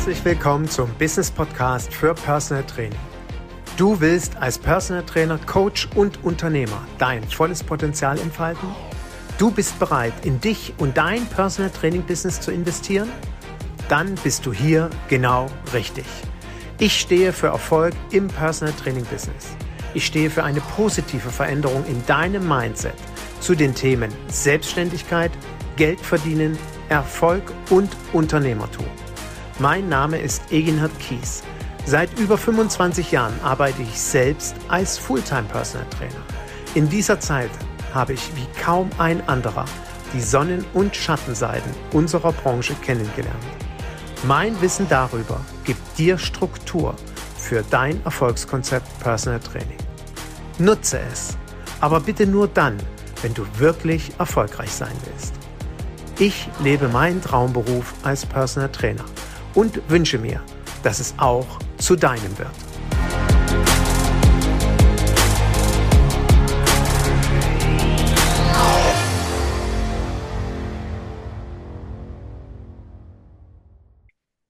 Herzlich willkommen zum Business Podcast für Personal Training. Du willst als Personal Trainer, Coach und Unternehmer dein volles Potenzial entfalten? Du bist bereit, in dich und dein Personal Training Business zu investieren? Dann bist du hier genau richtig. Ich stehe für Erfolg im Personal Training Business. Ich stehe für eine positive Veränderung in deinem Mindset zu den Themen Selbstständigkeit, Geld verdienen, Erfolg und Unternehmertum. Mein Name ist Eginhard Kies. Seit über 25 Jahren arbeite ich selbst als Fulltime Personal Trainer. In dieser Zeit habe ich wie kaum ein anderer die Sonnen- und Schattenseiten unserer Branche kennengelernt. Mein Wissen darüber gibt dir Struktur für dein Erfolgskonzept Personal Training. Nutze es, aber bitte nur dann, wenn du wirklich erfolgreich sein willst. Ich lebe meinen Traumberuf als Personal Trainer und wünsche mir, dass es auch zu deinem wird.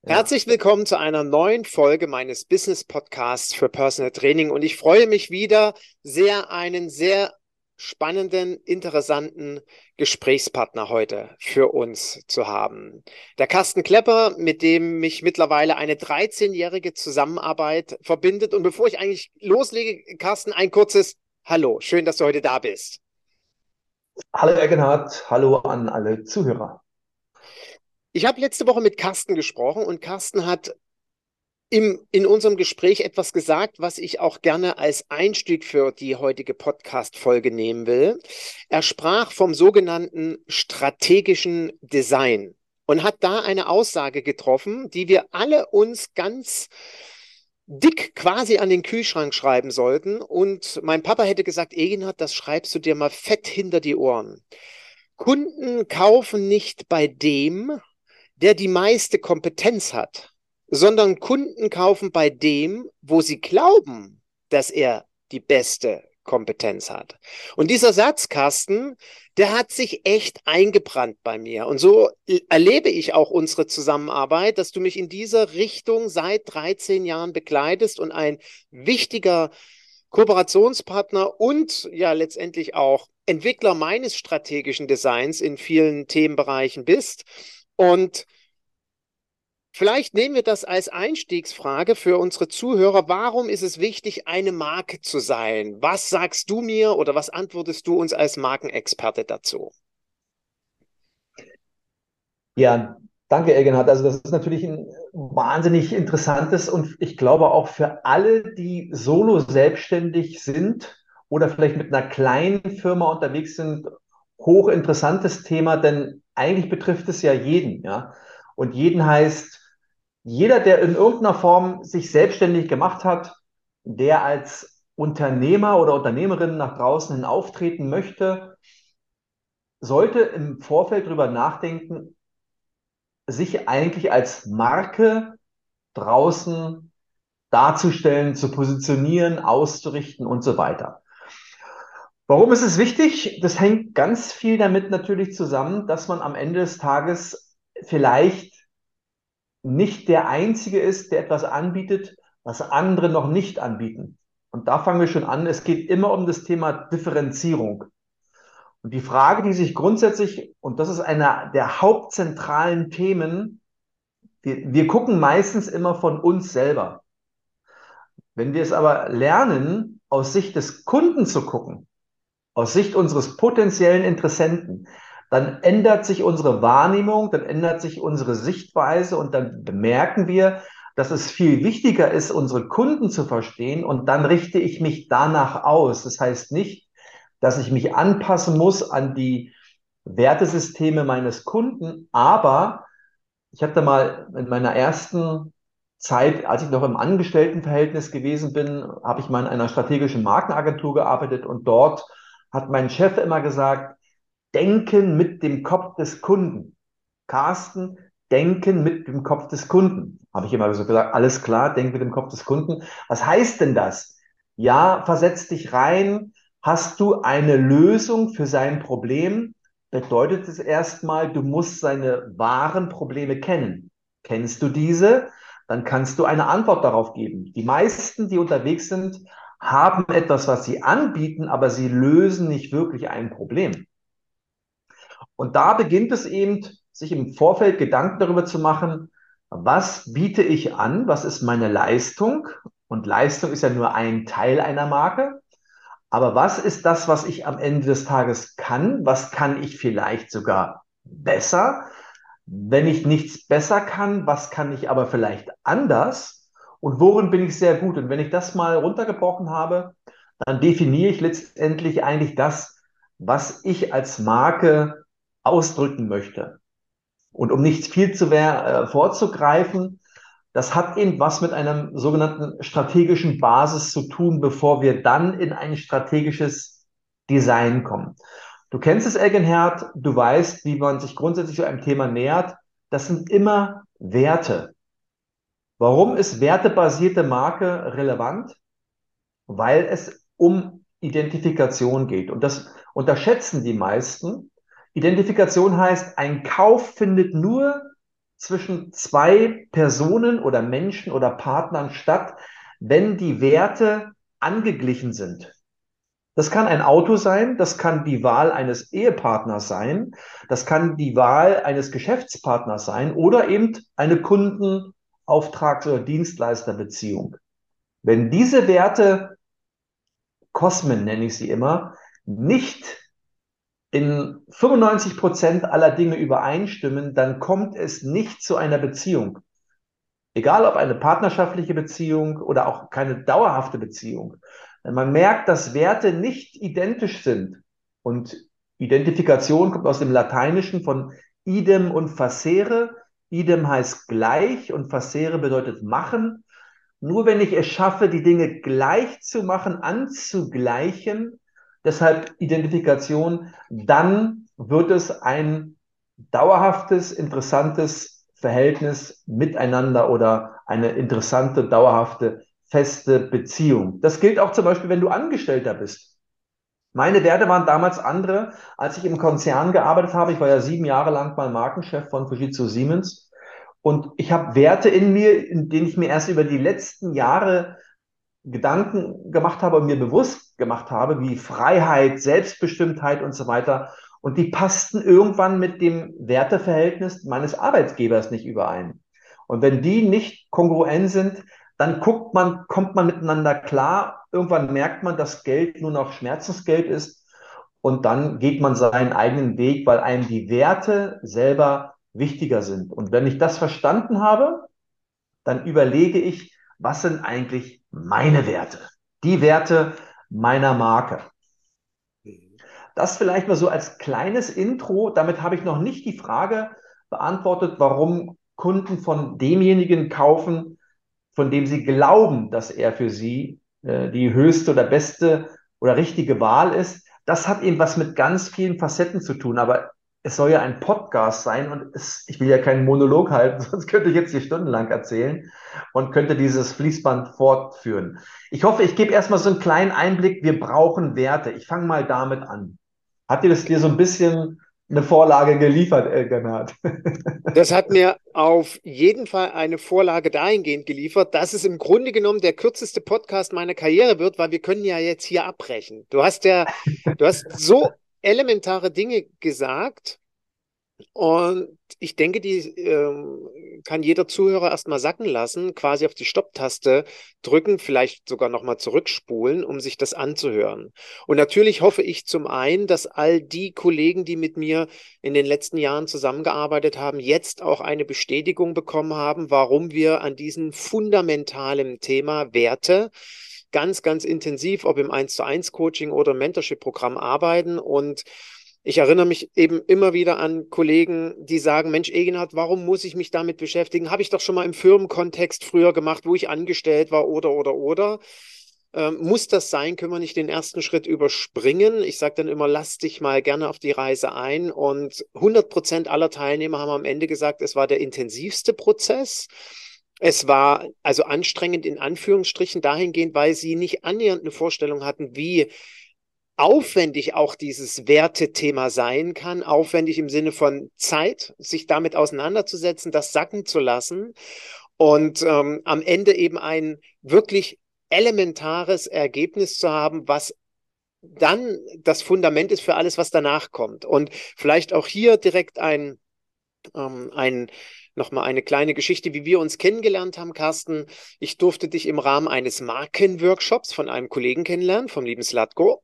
Herzlich willkommen zu einer neuen Folge meines Business Podcasts für Personal Training und ich freue mich wieder sehr, einen sehr spannenden, interessanten Gesprächspartner heute für uns zu haben. Der Carsten Klepper, mit dem mich mittlerweile eine 13-jährige Zusammenarbeit verbindet. Und bevor ich eigentlich loslege, Carsten, ein kurzes Hallo. Schön, dass du heute da bist. Hallo Egenhard, hallo an alle Zuhörer. Ich habe letzte Woche mit Carsten gesprochen und Carsten hat im, in unserem Gespräch etwas gesagt, was ich auch gerne als Einstieg für die heutige Podcast-Folge nehmen will. Er sprach vom sogenannten strategischen Design und hat da eine Aussage getroffen, die wir alle uns ganz dick quasi an den Kühlschrank schreiben sollten. Und mein Papa hätte gesagt, Egenhard, das schreibst du dir mal fett hinter die Ohren. Kunden kaufen nicht bei dem, der die meiste Kompetenz hat, sondern Kunden kaufen bei dem, wo sie glauben, dass er die beste Kompetenz hat. Und dieser Satzkasten, der hat sich echt eingebrannt bei mir. Und so erlebe ich auch unsere Zusammenarbeit, dass du mich in dieser Richtung seit 13 Jahren begleitest und ein wichtiger Kooperationspartner und ja letztendlich auch Entwickler meines strategischen Designs in vielen Themenbereichen bist. Und Vielleicht nehmen wir das als Einstiegsfrage für unsere Zuhörer. Warum ist es wichtig, eine Marke zu sein? Was sagst du mir oder was antwortest du uns als Markenexperte dazu? Ja, danke, Egenhard. Also das ist natürlich ein wahnsinnig interessantes und ich glaube auch für alle, die solo selbstständig sind oder vielleicht mit einer kleinen Firma unterwegs sind, hochinteressantes Thema, denn eigentlich betrifft es ja jeden, ja. Und jeden heißt, jeder, der in irgendeiner Form sich selbstständig gemacht hat, der als Unternehmer oder Unternehmerin nach draußen hin auftreten möchte, sollte im Vorfeld darüber nachdenken, sich eigentlich als Marke draußen darzustellen, zu positionieren, auszurichten und so weiter. Warum ist es wichtig? Das hängt ganz viel damit natürlich zusammen, dass man am Ende des Tages vielleicht nicht der Einzige ist, der etwas anbietet, was andere noch nicht anbieten. Und da fangen wir schon an. Es geht immer um das Thema Differenzierung. Und die Frage, die sich grundsätzlich, und das ist einer der hauptzentralen Themen, wir, wir gucken meistens immer von uns selber. Wenn wir es aber lernen, aus Sicht des Kunden zu gucken, aus Sicht unseres potenziellen Interessenten, dann ändert sich unsere Wahrnehmung, dann ändert sich unsere Sichtweise und dann bemerken wir, dass es viel wichtiger ist, unsere Kunden zu verstehen und dann richte ich mich danach aus. Das heißt nicht, dass ich mich anpassen muss an die Wertesysteme meines Kunden, aber ich hatte mal in meiner ersten Zeit, als ich noch im Angestelltenverhältnis gewesen bin, habe ich mal in einer strategischen Markenagentur gearbeitet und dort hat mein Chef immer gesagt, Denken mit dem Kopf des Kunden. Carsten, Denken mit dem Kopf des Kunden. Habe ich immer so gesagt, alles klar, denk mit dem Kopf des Kunden. Was heißt denn das? Ja, versetz dich rein. Hast du eine Lösung für sein Problem? Bedeutet es erstmal, du musst seine wahren Probleme kennen. Kennst du diese? dann kannst du eine Antwort darauf geben. Die meisten, die unterwegs sind, haben etwas, was sie anbieten, aber sie lösen nicht wirklich ein Problem. Und da beginnt es eben, sich im Vorfeld Gedanken darüber zu machen, was biete ich an, was ist meine Leistung? Und Leistung ist ja nur ein Teil einer Marke. Aber was ist das, was ich am Ende des Tages kann? Was kann ich vielleicht sogar besser? Wenn ich nichts besser kann, was kann ich aber vielleicht anders? Und worin bin ich sehr gut? Und wenn ich das mal runtergebrochen habe, dann definiere ich letztendlich eigentlich das, was ich als Marke ausdrücken möchte. Und um nicht viel zu äh, vorzugreifen, das hat eben was mit einem sogenannten strategischen Basis zu tun, bevor wir dann in ein strategisches Design kommen. Du kennst es, Eggenherd, du weißt, wie man sich grundsätzlich so einem Thema nähert. Das sind immer Werte. Warum ist wertebasierte Marke relevant? Weil es um Identifikation geht. Und das unterschätzen die meisten. Identifikation heißt, ein Kauf findet nur zwischen zwei Personen oder Menschen oder Partnern statt, wenn die Werte angeglichen sind. Das kann ein Auto sein, das kann die Wahl eines Ehepartners sein, das kann die Wahl eines Geschäftspartners sein oder eben eine Kunden-, Auftrags- oder Dienstleisterbeziehung. Wenn diese Werte, Kosmen nenne ich sie immer, nicht in 95 Prozent aller Dinge übereinstimmen, dann kommt es nicht zu einer Beziehung. Egal ob eine partnerschaftliche Beziehung oder auch keine dauerhafte Beziehung. Wenn man merkt, dass Werte nicht identisch sind und Identifikation kommt aus dem Lateinischen von idem und facere. Idem heißt gleich und facere bedeutet machen. Nur wenn ich es schaffe, die Dinge gleich zu machen, anzugleichen, deshalb Identifikation, dann wird es ein dauerhaftes, interessantes Verhältnis miteinander oder eine interessante, dauerhafte feste Beziehung. Das gilt auch zum Beispiel, wenn du Angestellter bist. Meine Werte waren damals andere, als ich im Konzern gearbeitet habe. Ich war ja sieben Jahre lang mal Markenchef von Fujitsu Siemens. Und ich habe Werte in mir, in denen ich mir erst über die letzten Jahre Gedanken gemacht habe und mir bewusst gemacht habe, wie Freiheit, Selbstbestimmtheit und so weiter. Und die passten irgendwann mit dem Werteverhältnis meines Arbeitgebers nicht überein. Und wenn die nicht kongruent sind, dann guckt man, kommt man miteinander klar. Irgendwann merkt man, dass Geld nur noch Schmerzensgeld ist. Und dann geht man seinen eigenen Weg, weil einem die Werte selber wichtiger sind. Und wenn ich das verstanden habe, dann überlege ich, was sind eigentlich meine Werte? Die Werte meiner Marke. Das vielleicht mal so als kleines Intro. Damit habe ich noch nicht die Frage beantwortet, warum Kunden von demjenigen kaufen, von dem sie glauben, dass er für sie äh, die höchste oder beste oder richtige Wahl ist. Das hat eben was mit ganz vielen Facetten zu tun. Aber es soll ja ein Podcast sein und es, ich will ja keinen Monolog halten, sonst könnte ich jetzt hier stundenlang erzählen und könnte dieses Fließband fortführen. Ich hoffe, ich gebe erstmal so einen kleinen Einblick. Wir brauchen Werte. Ich fange mal damit an. Hat dir das dir so ein bisschen eine Vorlage geliefert, Elgenhardt. Das hat mir auf jeden Fall eine Vorlage dahingehend geliefert, dass es im Grunde genommen der kürzeste Podcast meiner Karriere wird, weil wir können ja jetzt hier abbrechen. Du hast ja, du hast so elementare Dinge gesagt, und ich denke, die ähm, kann jeder Zuhörer erstmal sacken lassen, quasi auf die Stopptaste drücken, vielleicht sogar nochmal zurückspulen, um sich das anzuhören. Und natürlich hoffe ich zum einen, dass all die Kollegen, die mit mir in den letzten Jahren zusammengearbeitet haben, jetzt auch eine Bestätigung bekommen haben, warum wir an diesem fundamentalen Thema Werte ganz, ganz intensiv, ob im 1 zu 1 Coaching oder Mentorship-Programm arbeiten und ich erinnere mich eben immer wieder an Kollegen, die sagen, Mensch, Egenhard, warum muss ich mich damit beschäftigen? Habe ich doch schon mal im Firmenkontext früher gemacht, wo ich angestellt war oder, oder, oder. Ähm, muss das sein? Können wir nicht den ersten Schritt überspringen? Ich sage dann immer, lass dich mal gerne auf die Reise ein. Und 100 Prozent aller Teilnehmer haben am Ende gesagt, es war der intensivste Prozess. Es war also anstrengend in Anführungsstrichen dahingehend, weil sie nicht annähernd eine Vorstellung hatten, wie aufwendig auch dieses Wertethema sein kann, aufwendig im Sinne von Zeit, sich damit auseinanderzusetzen, das sacken zu lassen. und ähm, am Ende eben ein wirklich elementares Ergebnis zu haben, was dann das Fundament ist für alles, was danach kommt. Und vielleicht auch hier direkt ein, ähm, ein nochmal eine kleine Geschichte, wie wir uns kennengelernt haben, Carsten. Ich durfte dich im Rahmen eines Markenworkshops von einem Kollegen kennenlernen, vom lieben Slatko.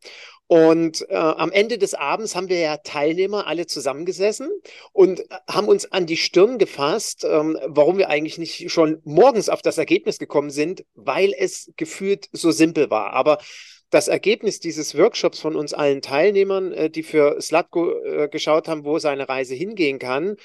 Und äh, am Ende des Abends haben wir ja Teilnehmer alle zusammengesessen und haben uns an die Stirn gefasst, ähm, warum wir eigentlich nicht schon morgens auf das Ergebnis gekommen sind, weil es gefühlt so simpel war. Aber das Ergebnis dieses Workshops von uns allen Teilnehmern, äh, die für Slatko äh, geschaut haben, wo seine Reise hingehen kann,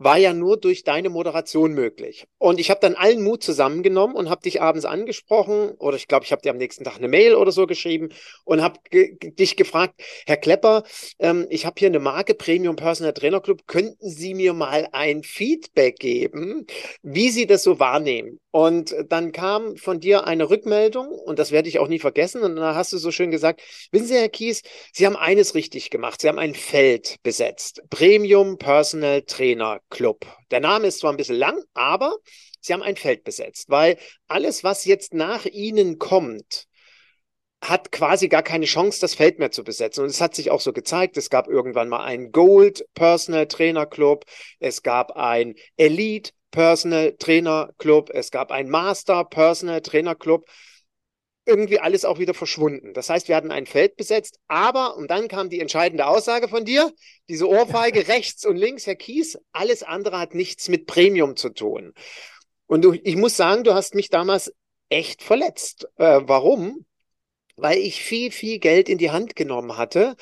war ja nur durch deine Moderation möglich. Und ich habe dann allen Mut zusammengenommen und habe dich abends angesprochen oder ich glaube, ich habe dir am nächsten Tag eine Mail oder so geschrieben und habe ge dich gefragt, Herr Klepper, ähm, ich habe hier eine Marke Premium Personal Trainer Club, könnten Sie mir mal ein Feedback geben, wie Sie das so wahrnehmen? Und dann kam von dir eine Rückmeldung und das werde ich auch nie vergessen. Und da hast du so schön gesagt, wissen Sie, Herr Kies, Sie haben eines richtig gemacht. Sie haben ein Feld besetzt. Premium Personal Trainer Club. Der Name ist zwar ein bisschen lang, aber Sie haben ein Feld besetzt, weil alles, was jetzt nach Ihnen kommt, hat quasi gar keine Chance, das Feld mehr zu besetzen. Und es hat sich auch so gezeigt. Es gab irgendwann mal einen Gold Personal Trainer Club. Es gab ein Elite Personal Trainer Club, es gab ein Master Personal Trainer Club. Irgendwie alles auch wieder verschwunden. Das heißt, wir hatten ein Feld besetzt, aber, und dann kam die entscheidende Aussage von dir, diese Ohrfeige rechts und links, Herr Kies, alles andere hat nichts mit Premium zu tun. Und du, ich muss sagen, du hast mich damals echt verletzt. Äh, warum? Weil ich viel, viel Geld in die Hand genommen hatte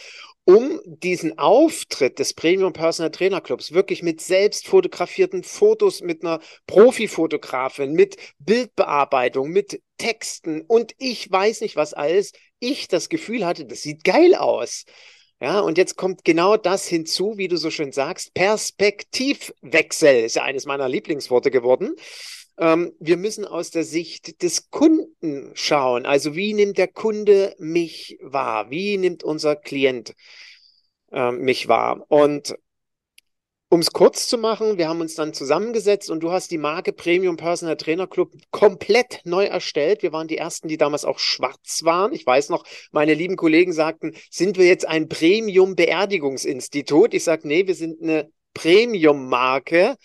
um diesen Auftritt des Premium Personal Trainer Clubs wirklich mit selbst fotografierten Fotos, mit einer Profifotografin, mit Bildbearbeitung, mit Texten und ich weiß nicht was alles, ich das Gefühl hatte, das sieht geil aus. Ja, und jetzt kommt genau das hinzu, wie du so schön sagst, Perspektivwechsel ist ja eines meiner Lieblingsworte geworden. Ähm, wir müssen aus der Sicht des Kunden schauen. Also wie nimmt der Kunde mich wahr? Wie nimmt unser Klient äh, mich wahr? Und um es kurz zu machen, wir haben uns dann zusammengesetzt und du hast die Marke Premium Personal Trainer Club komplett neu erstellt. Wir waren die ersten, die damals auch schwarz waren. Ich weiß noch, meine lieben Kollegen sagten, sind wir jetzt ein Premium Beerdigungsinstitut? Ich sage, nee, wir sind eine Premium Marke.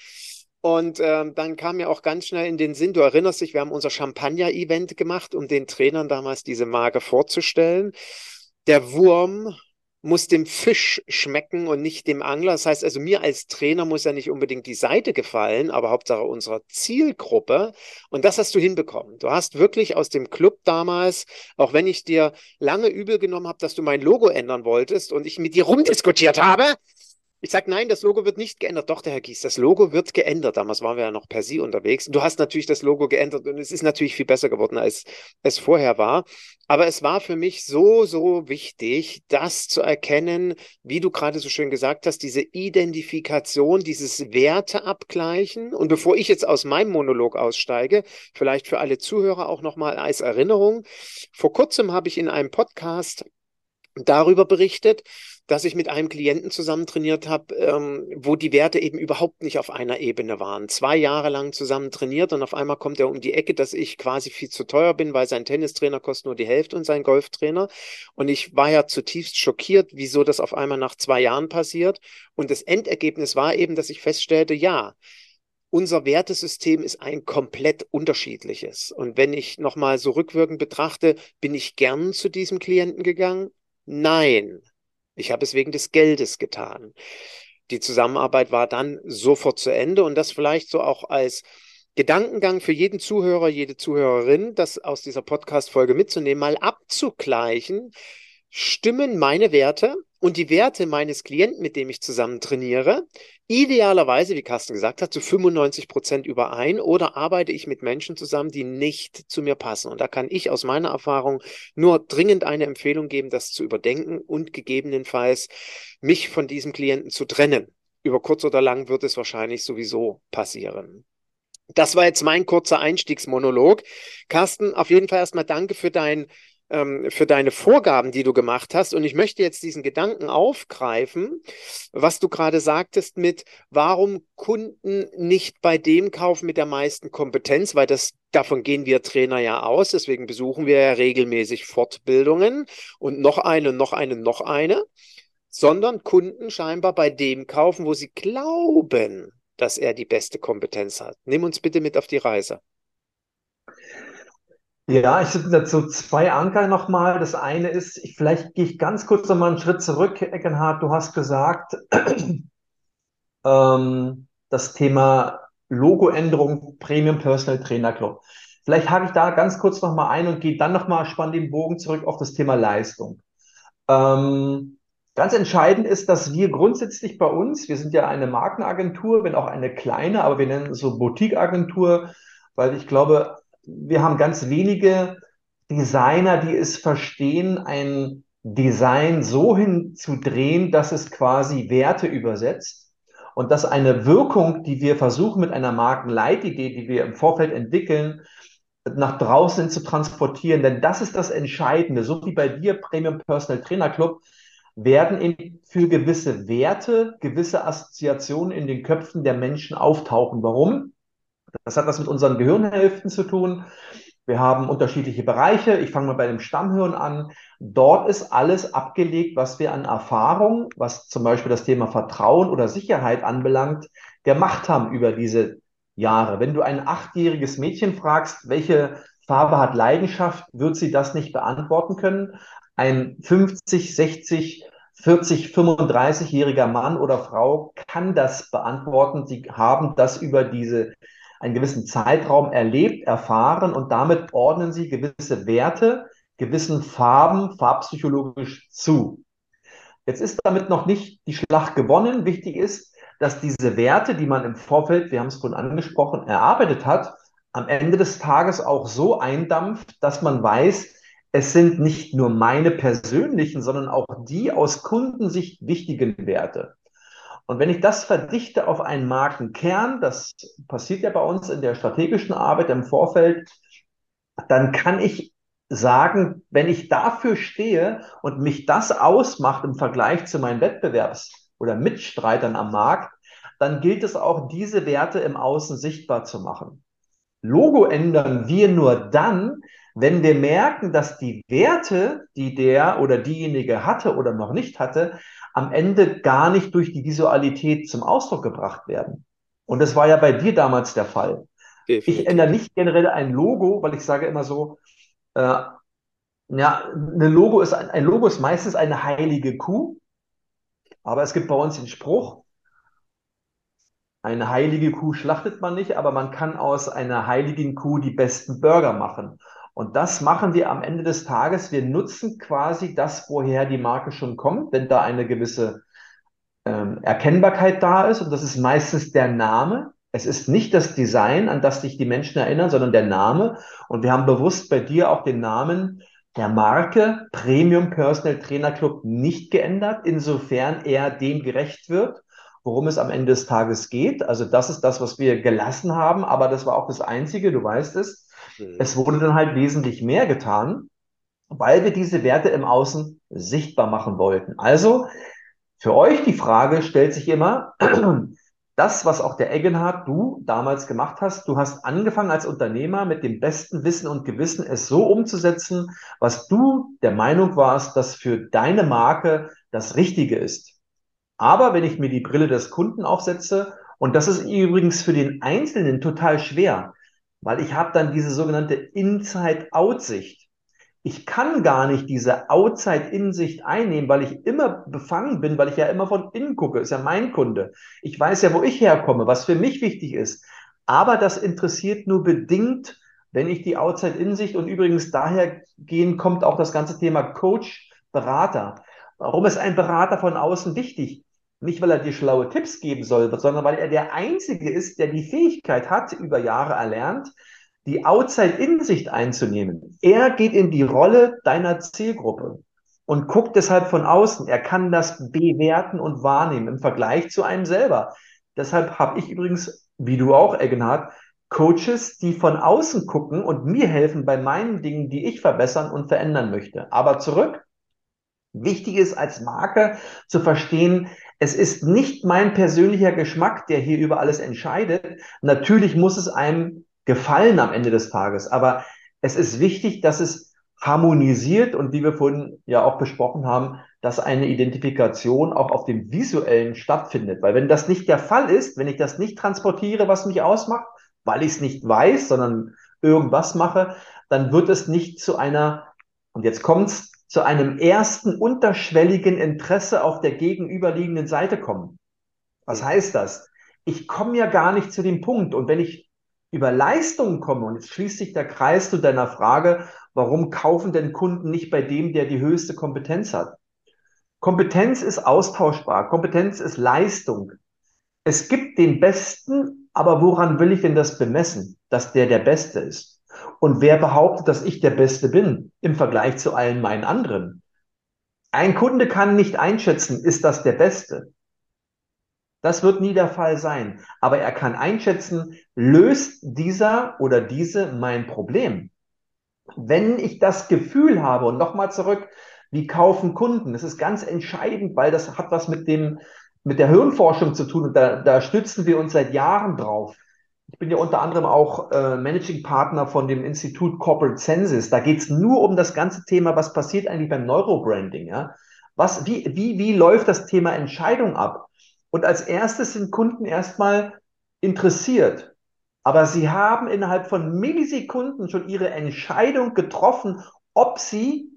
Und ähm, dann kam mir auch ganz schnell in den Sinn, du erinnerst dich, wir haben unser Champagner-Event gemacht, um den Trainern damals diese Marke vorzustellen. Der Wurm muss dem Fisch schmecken und nicht dem Angler. Das heißt also, mir als Trainer muss ja nicht unbedingt die Seite gefallen, aber Hauptsache unserer Zielgruppe. Und das hast du hinbekommen. Du hast wirklich aus dem Club damals, auch wenn ich dir lange übel genommen habe, dass du mein Logo ändern wolltest und ich mit dir rumdiskutiert habe, ich sage, nein, das Logo wird nicht geändert. Doch, der Herr Gies, das Logo wird geändert. Damals waren wir ja noch per Sie unterwegs. Du hast natürlich das Logo geändert und es ist natürlich viel besser geworden, als es vorher war. Aber es war für mich so, so wichtig, das zu erkennen, wie du gerade so schön gesagt hast, diese Identifikation, dieses Werteabgleichen. Und bevor ich jetzt aus meinem Monolog aussteige, vielleicht für alle Zuhörer auch nochmal als Erinnerung. Vor kurzem habe ich in einem Podcast darüber berichtet, dass ich mit einem Klienten zusammen trainiert habe, ähm, wo die Werte eben überhaupt nicht auf einer Ebene waren. Zwei Jahre lang zusammen trainiert und auf einmal kommt er um die Ecke, dass ich quasi viel zu teuer bin, weil sein Tennistrainer kostet nur die Hälfte und sein Golftrainer. Und ich war ja zutiefst schockiert, wieso das auf einmal nach zwei Jahren passiert. Und das Endergebnis war eben, dass ich feststellte, ja, unser Wertesystem ist ein komplett unterschiedliches. Und wenn ich nochmal so rückwirkend betrachte, bin ich gern zu diesem Klienten gegangen? Nein, ich habe es wegen des Geldes getan. Die Zusammenarbeit war dann sofort zu Ende und das vielleicht so auch als Gedankengang für jeden Zuhörer, jede Zuhörerin, das aus dieser Podcast-Folge mitzunehmen, mal abzugleichen. Stimmen meine Werte und die Werte meines Klienten, mit dem ich zusammen trainiere, idealerweise, wie Carsten gesagt hat, zu 95 Prozent überein oder arbeite ich mit Menschen zusammen, die nicht zu mir passen. Und da kann ich aus meiner Erfahrung nur dringend eine Empfehlung geben, das zu überdenken und gegebenenfalls mich von diesem Klienten zu trennen. Über kurz oder lang wird es wahrscheinlich sowieso passieren. Das war jetzt mein kurzer Einstiegsmonolog. Carsten, auf jeden Fall erstmal danke für dein ähm, für deine Vorgaben, die du gemacht hast. Und ich möchte jetzt diesen Gedanken aufgreifen, was du gerade sagtest mit, warum Kunden nicht bei dem kaufen mit der meisten Kompetenz, weil das davon gehen wir Trainer ja aus. Deswegen besuchen wir ja regelmäßig Fortbildungen und noch eine, noch eine, noch eine, sondern Kunden scheinbar bei dem kaufen, wo sie glauben, dass er die beste Kompetenz hat. Nimm uns bitte mit auf die Reise. Ja, ich sind dazu zwei Anker nochmal. Das eine ist, vielleicht gehe ich ganz kurz nochmal einen Schritt zurück, Eckenhard. Du hast gesagt, ähm, das Thema Logoänderung Premium Personal Trainer Club. Vielleicht hake ich da ganz kurz nochmal ein und gehe dann nochmal spannend den Bogen zurück auf das Thema Leistung. Ähm, ganz entscheidend ist, dass wir grundsätzlich bei uns, wir sind ja eine Markenagentur, wenn auch eine kleine, aber wir nennen es so Boutique-Agentur, weil ich glaube, wir haben ganz wenige Designer, die es verstehen, ein Design so hinzudrehen, dass es quasi Werte übersetzt und dass eine Wirkung, die wir versuchen mit einer Markenleitidee, die wir im Vorfeld entwickeln, nach draußen zu transportieren. Denn das ist das Entscheidende. So wie bei dir, Premium Personal Trainer Club, werden in, für gewisse Werte, gewisse Assoziationen in den Köpfen der Menschen auftauchen. Warum? Das hat was mit unseren Gehirnhälften zu tun. Wir haben unterschiedliche Bereiche. Ich fange mal bei dem Stammhirn an. Dort ist alles abgelegt, was wir an Erfahrung, was zum Beispiel das Thema Vertrauen oder Sicherheit anbelangt, gemacht haben über diese Jahre. Wenn du ein achtjähriges Mädchen fragst, welche Farbe hat Leidenschaft, wird sie das nicht beantworten können. Ein 50, 60, 40, 35-jähriger Mann oder Frau kann das beantworten. Sie haben das über diese einen gewissen Zeitraum erlebt, erfahren und damit ordnen sie gewisse Werte, gewissen Farben farbpsychologisch zu. Jetzt ist damit noch nicht die Schlacht gewonnen. Wichtig ist, dass diese Werte, die man im Vorfeld, wir haben es vorhin angesprochen, erarbeitet hat, am Ende des Tages auch so eindampft, dass man weiß, es sind nicht nur meine persönlichen, sondern auch die aus Kundensicht wichtigen Werte. Und wenn ich das verdichte auf einen Markenkern, das passiert ja bei uns in der strategischen Arbeit im Vorfeld, dann kann ich sagen, wenn ich dafür stehe und mich das ausmacht im Vergleich zu meinen Wettbewerbs- oder Mitstreitern am Markt, dann gilt es auch, diese Werte im Außen sichtbar zu machen. Logo ändern wir nur dann, wenn wir merken, dass die Werte, die der oder diejenige hatte oder noch nicht hatte, am Ende gar nicht durch die Visualität zum Ausdruck gebracht werden. Und das war ja bei dir damals der Fall. Definitiv. Ich ändere nicht generell ein Logo, weil ich sage immer so, äh, ja, eine Logo ist, ein Logo ist meistens eine heilige Kuh, aber es gibt bei uns den Spruch, eine heilige Kuh schlachtet man nicht, aber man kann aus einer heiligen Kuh die besten Burger machen. Und das machen wir am Ende des Tages. Wir nutzen quasi das, woher die Marke schon kommt, wenn da eine gewisse ähm, Erkennbarkeit da ist. Und das ist meistens der Name. Es ist nicht das Design, an das sich die Menschen erinnern, sondern der Name. Und wir haben bewusst bei dir auch den Namen der Marke Premium Personal Trainer Club nicht geändert, insofern er dem gerecht wird, worum es am Ende des Tages geht. Also das ist das, was wir gelassen haben, aber das war auch das Einzige, du weißt es. Es wurde dann halt wesentlich mehr getan, weil wir diese Werte im Außen sichtbar machen wollten. Also für euch die Frage stellt sich immer, das, was auch der Eggenhardt, du damals gemacht hast, du hast angefangen als Unternehmer mit dem besten Wissen und Gewissen, es so umzusetzen, was du der Meinung warst, dass für deine Marke das Richtige ist. Aber wenn ich mir die Brille des Kunden aufsetze, und das ist übrigens für den Einzelnen total schwer, weil ich habe dann diese sogenannte Inside-Out-Sicht. Ich kann gar nicht diese Outside-In-Sicht einnehmen, weil ich immer befangen bin, weil ich ja immer von innen gucke, ist ja mein Kunde. Ich weiß ja, wo ich herkomme, was für mich wichtig ist. Aber das interessiert nur bedingt, wenn ich die Outside-In-Sicht und übrigens daher gehen kommt auch das ganze Thema Coach, Berater. Warum ist ein Berater von außen wichtig? Nicht, weil er dir schlaue Tipps geben soll, sondern weil er der Einzige ist, der die Fähigkeit hat, über Jahre erlernt, die Outside-In-Sicht einzunehmen. Er geht in die Rolle deiner Zielgruppe und guckt deshalb von außen. Er kann das bewerten und wahrnehmen im Vergleich zu einem selber. Deshalb habe ich übrigens, wie du auch, Eggenhardt, Coaches, die von außen gucken und mir helfen bei meinen Dingen, die ich verbessern und verändern möchte. Aber zurück, wichtig ist als Marke zu verstehen, es ist nicht mein persönlicher Geschmack, der hier über alles entscheidet. Natürlich muss es einem gefallen am Ende des Tages, aber es ist wichtig, dass es harmonisiert und wie wir vorhin ja auch besprochen haben, dass eine Identifikation auch auf dem visuellen stattfindet. Weil wenn das nicht der Fall ist, wenn ich das nicht transportiere, was mich ausmacht, weil ich es nicht weiß, sondern irgendwas mache, dann wird es nicht zu einer, und jetzt kommt's, zu einem ersten unterschwelligen Interesse auf der gegenüberliegenden Seite kommen. Was heißt das? Ich komme ja gar nicht zu dem Punkt. Und wenn ich über Leistungen komme, und jetzt schließt sich der Kreis zu deiner Frage, warum kaufen denn Kunden nicht bei dem, der die höchste Kompetenz hat? Kompetenz ist austauschbar. Kompetenz ist Leistung. Es gibt den Besten, aber woran will ich denn das bemessen, dass der der Beste ist? Und wer behauptet, dass ich der Beste bin im Vergleich zu allen meinen anderen? Ein Kunde kann nicht einschätzen, ist das der Beste? Das wird nie der Fall sein. Aber er kann einschätzen, löst dieser oder diese mein Problem? Wenn ich das Gefühl habe, und nochmal zurück, wie kaufen Kunden? Das ist ganz entscheidend, weil das hat was mit dem, mit der Hirnforschung zu tun und da, da stützen wir uns seit Jahren drauf. Ich bin ja unter anderem auch äh, Managing Partner von dem Institut Corporate Census. Da geht es nur um das ganze Thema, was passiert eigentlich beim Neurobranding. Ja? Was, wie, wie, wie läuft das Thema Entscheidung ab? Und als erstes sind Kunden erstmal interessiert. Aber sie haben innerhalb von Millisekunden schon ihre Entscheidung getroffen, ob sie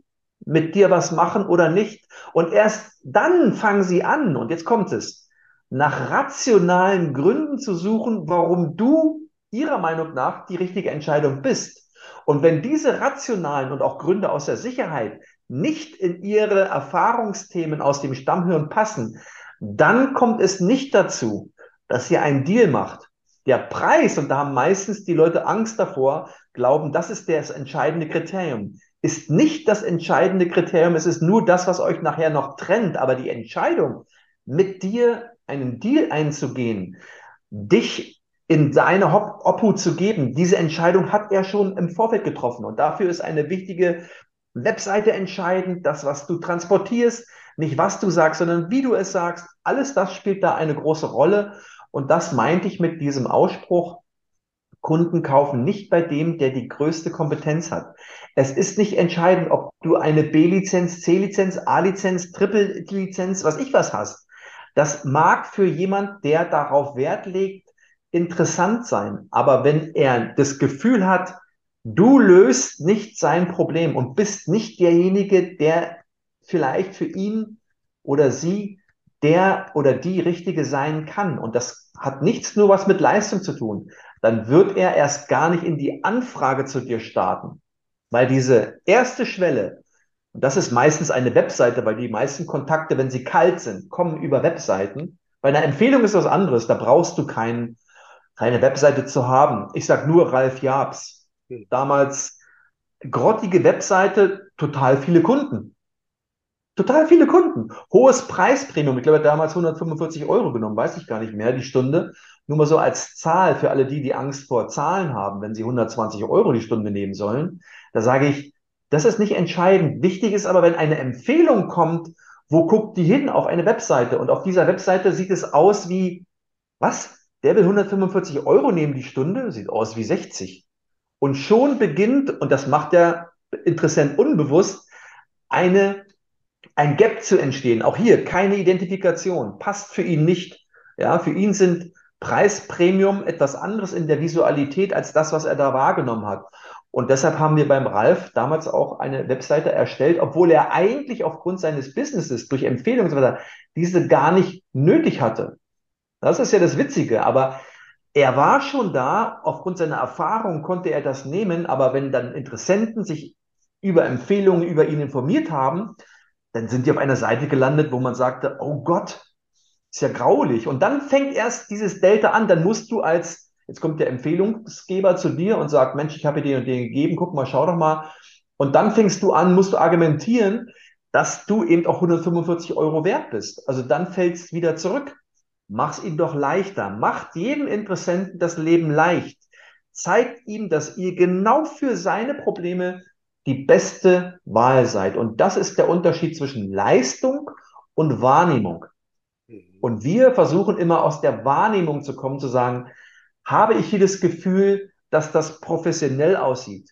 mit dir was machen oder nicht. Und erst dann fangen sie an, und jetzt kommt es, nach rationalen Gründen zu suchen, warum du ihrer Meinung nach die richtige Entscheidung bist. Und wenn diese rationalen und auch Gründe aus der Sicherheit nicht in ihre Erfahrungsthemen aus dem Stammhirn passen, dann kommt es nicht dazu, dass ihr einen Deal macht. Der Preis, und da haben meistens die Leute Angst davor, glauben, das ist das entscheidende Kriterium ist nicht das entscheidende Kriterium. Es ist nur das, was euch nachher noch trennt. Aber die Entscheidung, mit dir einen Deal einzugehen, dich in seine Obhut zu geben, diese Entscheidung hat er schon im Vorfeld getroffen. Und dafür ist eine wichtige Webseite entscheidend, das, was du transportierst, nicht was du sagst, sondern wie du es sagst. Alles das spielt da eine große Rolle. Und das meinte ich mit diesem Ausspruch, Kunden kaufen nicht bei dem, der die größte Kompetenz hat. Es ist nicht entscheidend, ob du eine B-Lizenz, C-Lizenz, A-Lizenz, Triple-Lizenz, was ich was hast. Das mag für jemand, der darauf Wert legt, interessant sein. Aber wenn er das Gefühl hat, du löst nicht sein Problem und bist nicht derjenige, der vielleicht für ihn oder sie der oder die Richtige sein kann. Und das hat nichts nur was mit Leistung zu tun dann wird er erst gar nicht in die Anfrage zu dir starten. Weil diese erste Schwelle, und das ist meistens eine Webseite, weil die meisten Kontakte, wenn sie kalt sind, kommen über Webseiten. Bei einer Empfehlung ist was anderes, da brauchst du kein, keine Webseite zu haben. Ich sag nur Ralf Jabs. Hm. Damals grottige Webseite, total viele Kunden. Total viele Kunden. Hohes Preispremium. Ich glaube, damals 145 Euro genommen, weiß ich gar nicht mehr, die Stunde. Nur mal so als Zahl für alle die, die Angst vor Zahlen haben, wenn sie 120 Euro die Stunde nehmen sollen. Da sage ich, das ist nicht entscheidend. Wichtig ist aber, wenn eine Empfehlung kommt, wo guckt die hin? Auf eine Webseite. Und auf dieser Webseite sieht es aus wie, was? Der will 145 Euro nehmen die Stunde? Sieht aus wie 60. Und schon beginnt, und das macht der Interessent unbewusst, eine, ein Gap zu entstehen. Auch hier keine Identifikation. Passt für ihn nicht. Ja, für ihn sind Preispremium etwas anderes in der Visualität als das, was er da wahrgenommen hat. Und deshalb haben wir beim Ralf damals auch eine Webseite erstellt, obwohl er eigentlich aufgrund seines Businesses durch Empfehlungen und so weiter diese gar nicht nötig hatte. Das ist ja das Witzige, aber er war schon da, aufgrund seiner Erfahrung konnte er das nehmen, aber wenn dann Interessenten sich über Empfehlungen über ihn informiert haben, dann sind die auf einer Seite gelandet, wo man sagte, oh Gott, ist ja graulich. Und dann fängt erst dieses Delta an. Dann musst du als, jetzt kommt der Empfehlungsgeber zu dir und sagt, Mensch, ich habe dir den und den gegeben, guck mal, schau doch mal. Und dann fängst du an, musst du argumentieren, dass du eben auch 145 Euro wert bist. Also dann fällst wieder zurück. Mach's ihm doch leichter. Macht jedem Interessenten das Leben leicht. zeigt ihm, dass ihr genau für seine Probleme die beste Wahl seid. Und das ist der Unterschied zwischen Leistung und Wahrnehmung. Mhm. Und wir versuchen immer aus der Wahrnehmung zu kommen, zu sagen, habe ich hier das Gefühl, dass das professionell aussieht?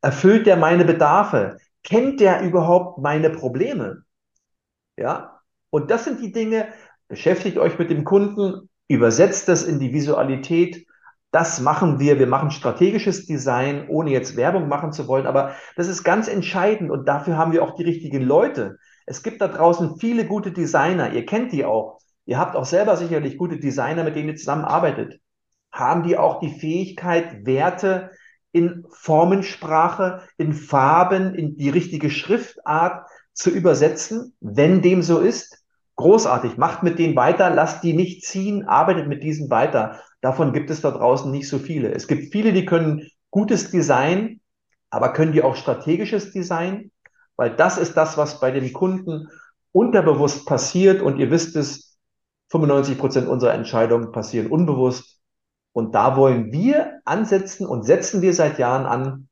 Erfüllt der meine Bedarfe? Kennt der überhaupt meine Probleme? Ja? Und das sind die Dinge, beschäftigt euch mit dem Kunden, übersetzt das in die Visualität. Das machen wir. Wir machen strategisches Design, ohne jetzt Werbung machen zu wollen. Aber das ist ganz entscheidend und dafür haben wir auch die richtigen Leute. Es gibt da draußen viele gute Designer. Ihr kennt die auch. Ihr habt auch selber sicherlich gute Designer, mit denen ihr zusammenarbeitet. Haben die auch die Fähigkeit, Werte in Formensprache, in Farben, in die richtige Schriftart zu übersetzen? Wenn dem so ist, großartig. Macht mit denen weiter, lasst die nicht ziehen, arbeitet mit diesen weiter. Davon gibt es da draußen nicht so viele. Es gibt viele, die können gutes Design, aber können die auch strategisches Design? Weil das ist das, was bei dem Kunden unterbewusst passiert und ihr wisst es, 95 Prozent unserer Entscheidungen passieren unbewusst. Und da wollen wir ansetzen und setzen wir seit Jahren an,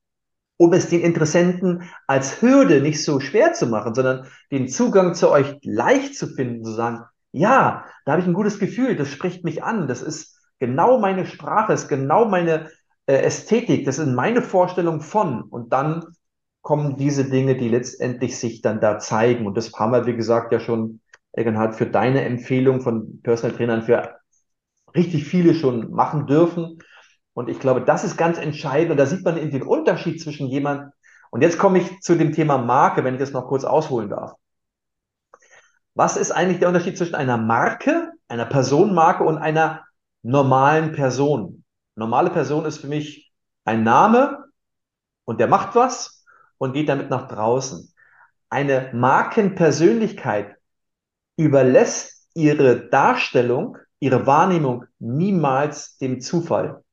um es den Interessenten als Hürde nicht so schwer zu machen, sondern den Zugang zu euch leicht zu finden, zu sagen, ja, da habe ich ein gutes Gefühl, das spricht mich an, das ist genau meine Sprache, ist genau meine äh, Ästhetik, das ist meine Vorstellung von. Und dann kommen diese Dinge, die letztendlich sich dann da zeigen. Und das haben wir, wie gesagt, ja schon, Egenhard, für deine Empfehlung von Personal Trainern für richtig viele schon machen dürfen. Und ich glaube, das ist ganz entscheidend. Und da sieht man eben den Unterschied zwischen jemand. Und jetzt komme ich zu dem Thema Marke, wenn ich das noch kurz ausholen darf. Was ist eigentlich der Unterschied zwischen einer Marke, einer Personenmarke und einer normalen Person? Normale Person ist für mich ein Name und der macht was und geht damit nach draußen. Eine Markenpersönlichkeit überlässt ihre Darstellung, ihre Wahrnehmung niemals dem Zufall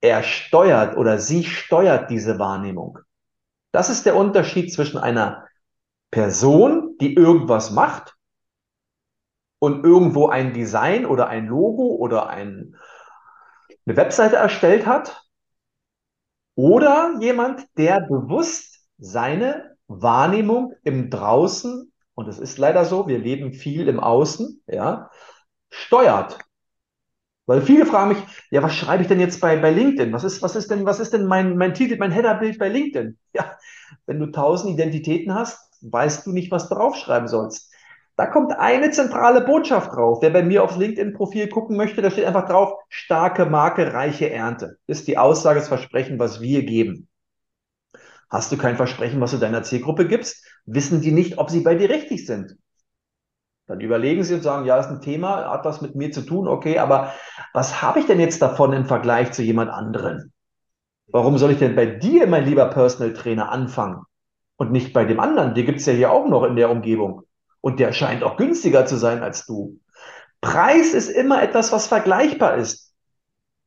er steuert oder sie steuert diese Wahrnehmung. Das ist der Unterschied zwischen einer Person, die irgendwas macht und irgendwo ein Design oder ein Logo oder ein, eine Webseite erstellt hat oder jemand, der bewusst seine Wahrnehmung im Draußen, und es ist leider so, wir leben viel im Außen, ja, steuert. Weil viele fragen mich, ja, was schreibe ich denn jetzt bei, bei LinkedIn? Was ist, was ist denn, was ist denn mein, mein Titel, mein Headerbild bei LinkedIn? Ja, wenn du tausend Identitäten hast, weißt du nicht, was du draufschreiben sollst. Da kommt eine zentrale Botschaft drauf. Wer bei mir aufs LinkedIn-Profil gucken möchte, da steht einfach drauf, starke Marke, reiche Ernte. Das ist die Aussage, das Versprechen, was wir geben. Hast du kein Versprechen, was du deiner Zielgruppe gibst, wissen die nicht, ob sie bei dir richtig sind. Dann überlegen Sie und sagen, ja, ist ein Thema, hat was mit mir zu tun, okay, aber was habe ich denn jetzt davon im Vergleich zu jemand anderen? Warum soll ich denn bei dir, mein lieber Personal Trainer, anfangen und nicht bei dem anderen? Die gibt es ja hier auch noch in der Umgebung. Und der scheint auch günstiger zu sein als du. Preis ist immer etwas, was vergleichbar ist.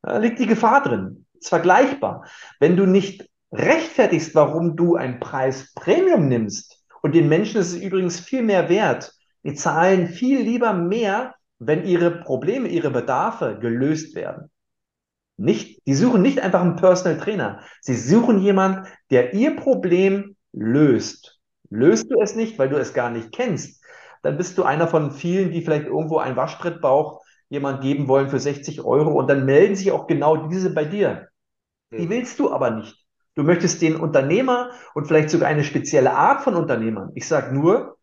Da liegt die Gefahr drin. Ist vergleichbar. Wenn du nicht rechtfertigst, warum du ein Preis Premium nimmst, und den Menschen ist es übrigens viel mehr wert, die zahlen viel lieber mehr, wenn ihre Probleme, ihre Bedarfe gelöst werden. Nicht, die suchen nicht einfach einen Personal Trainer. Sie suchen jemanden, der ihr Problem löst. Löst du es nicht, weil du es gar nicht kennst, dann bist du einer von vielen, die vielleicht irgendwo einen Waschbrettbauch jemand geben wollen für 60 Euro und dann melden sich auch genau diese bei dir. Die mhm. willst du aber nicht. Du möchtest den Unternehmer und vielleicht sogar eine spezielle Art von Unternehmern. Ich sage nur,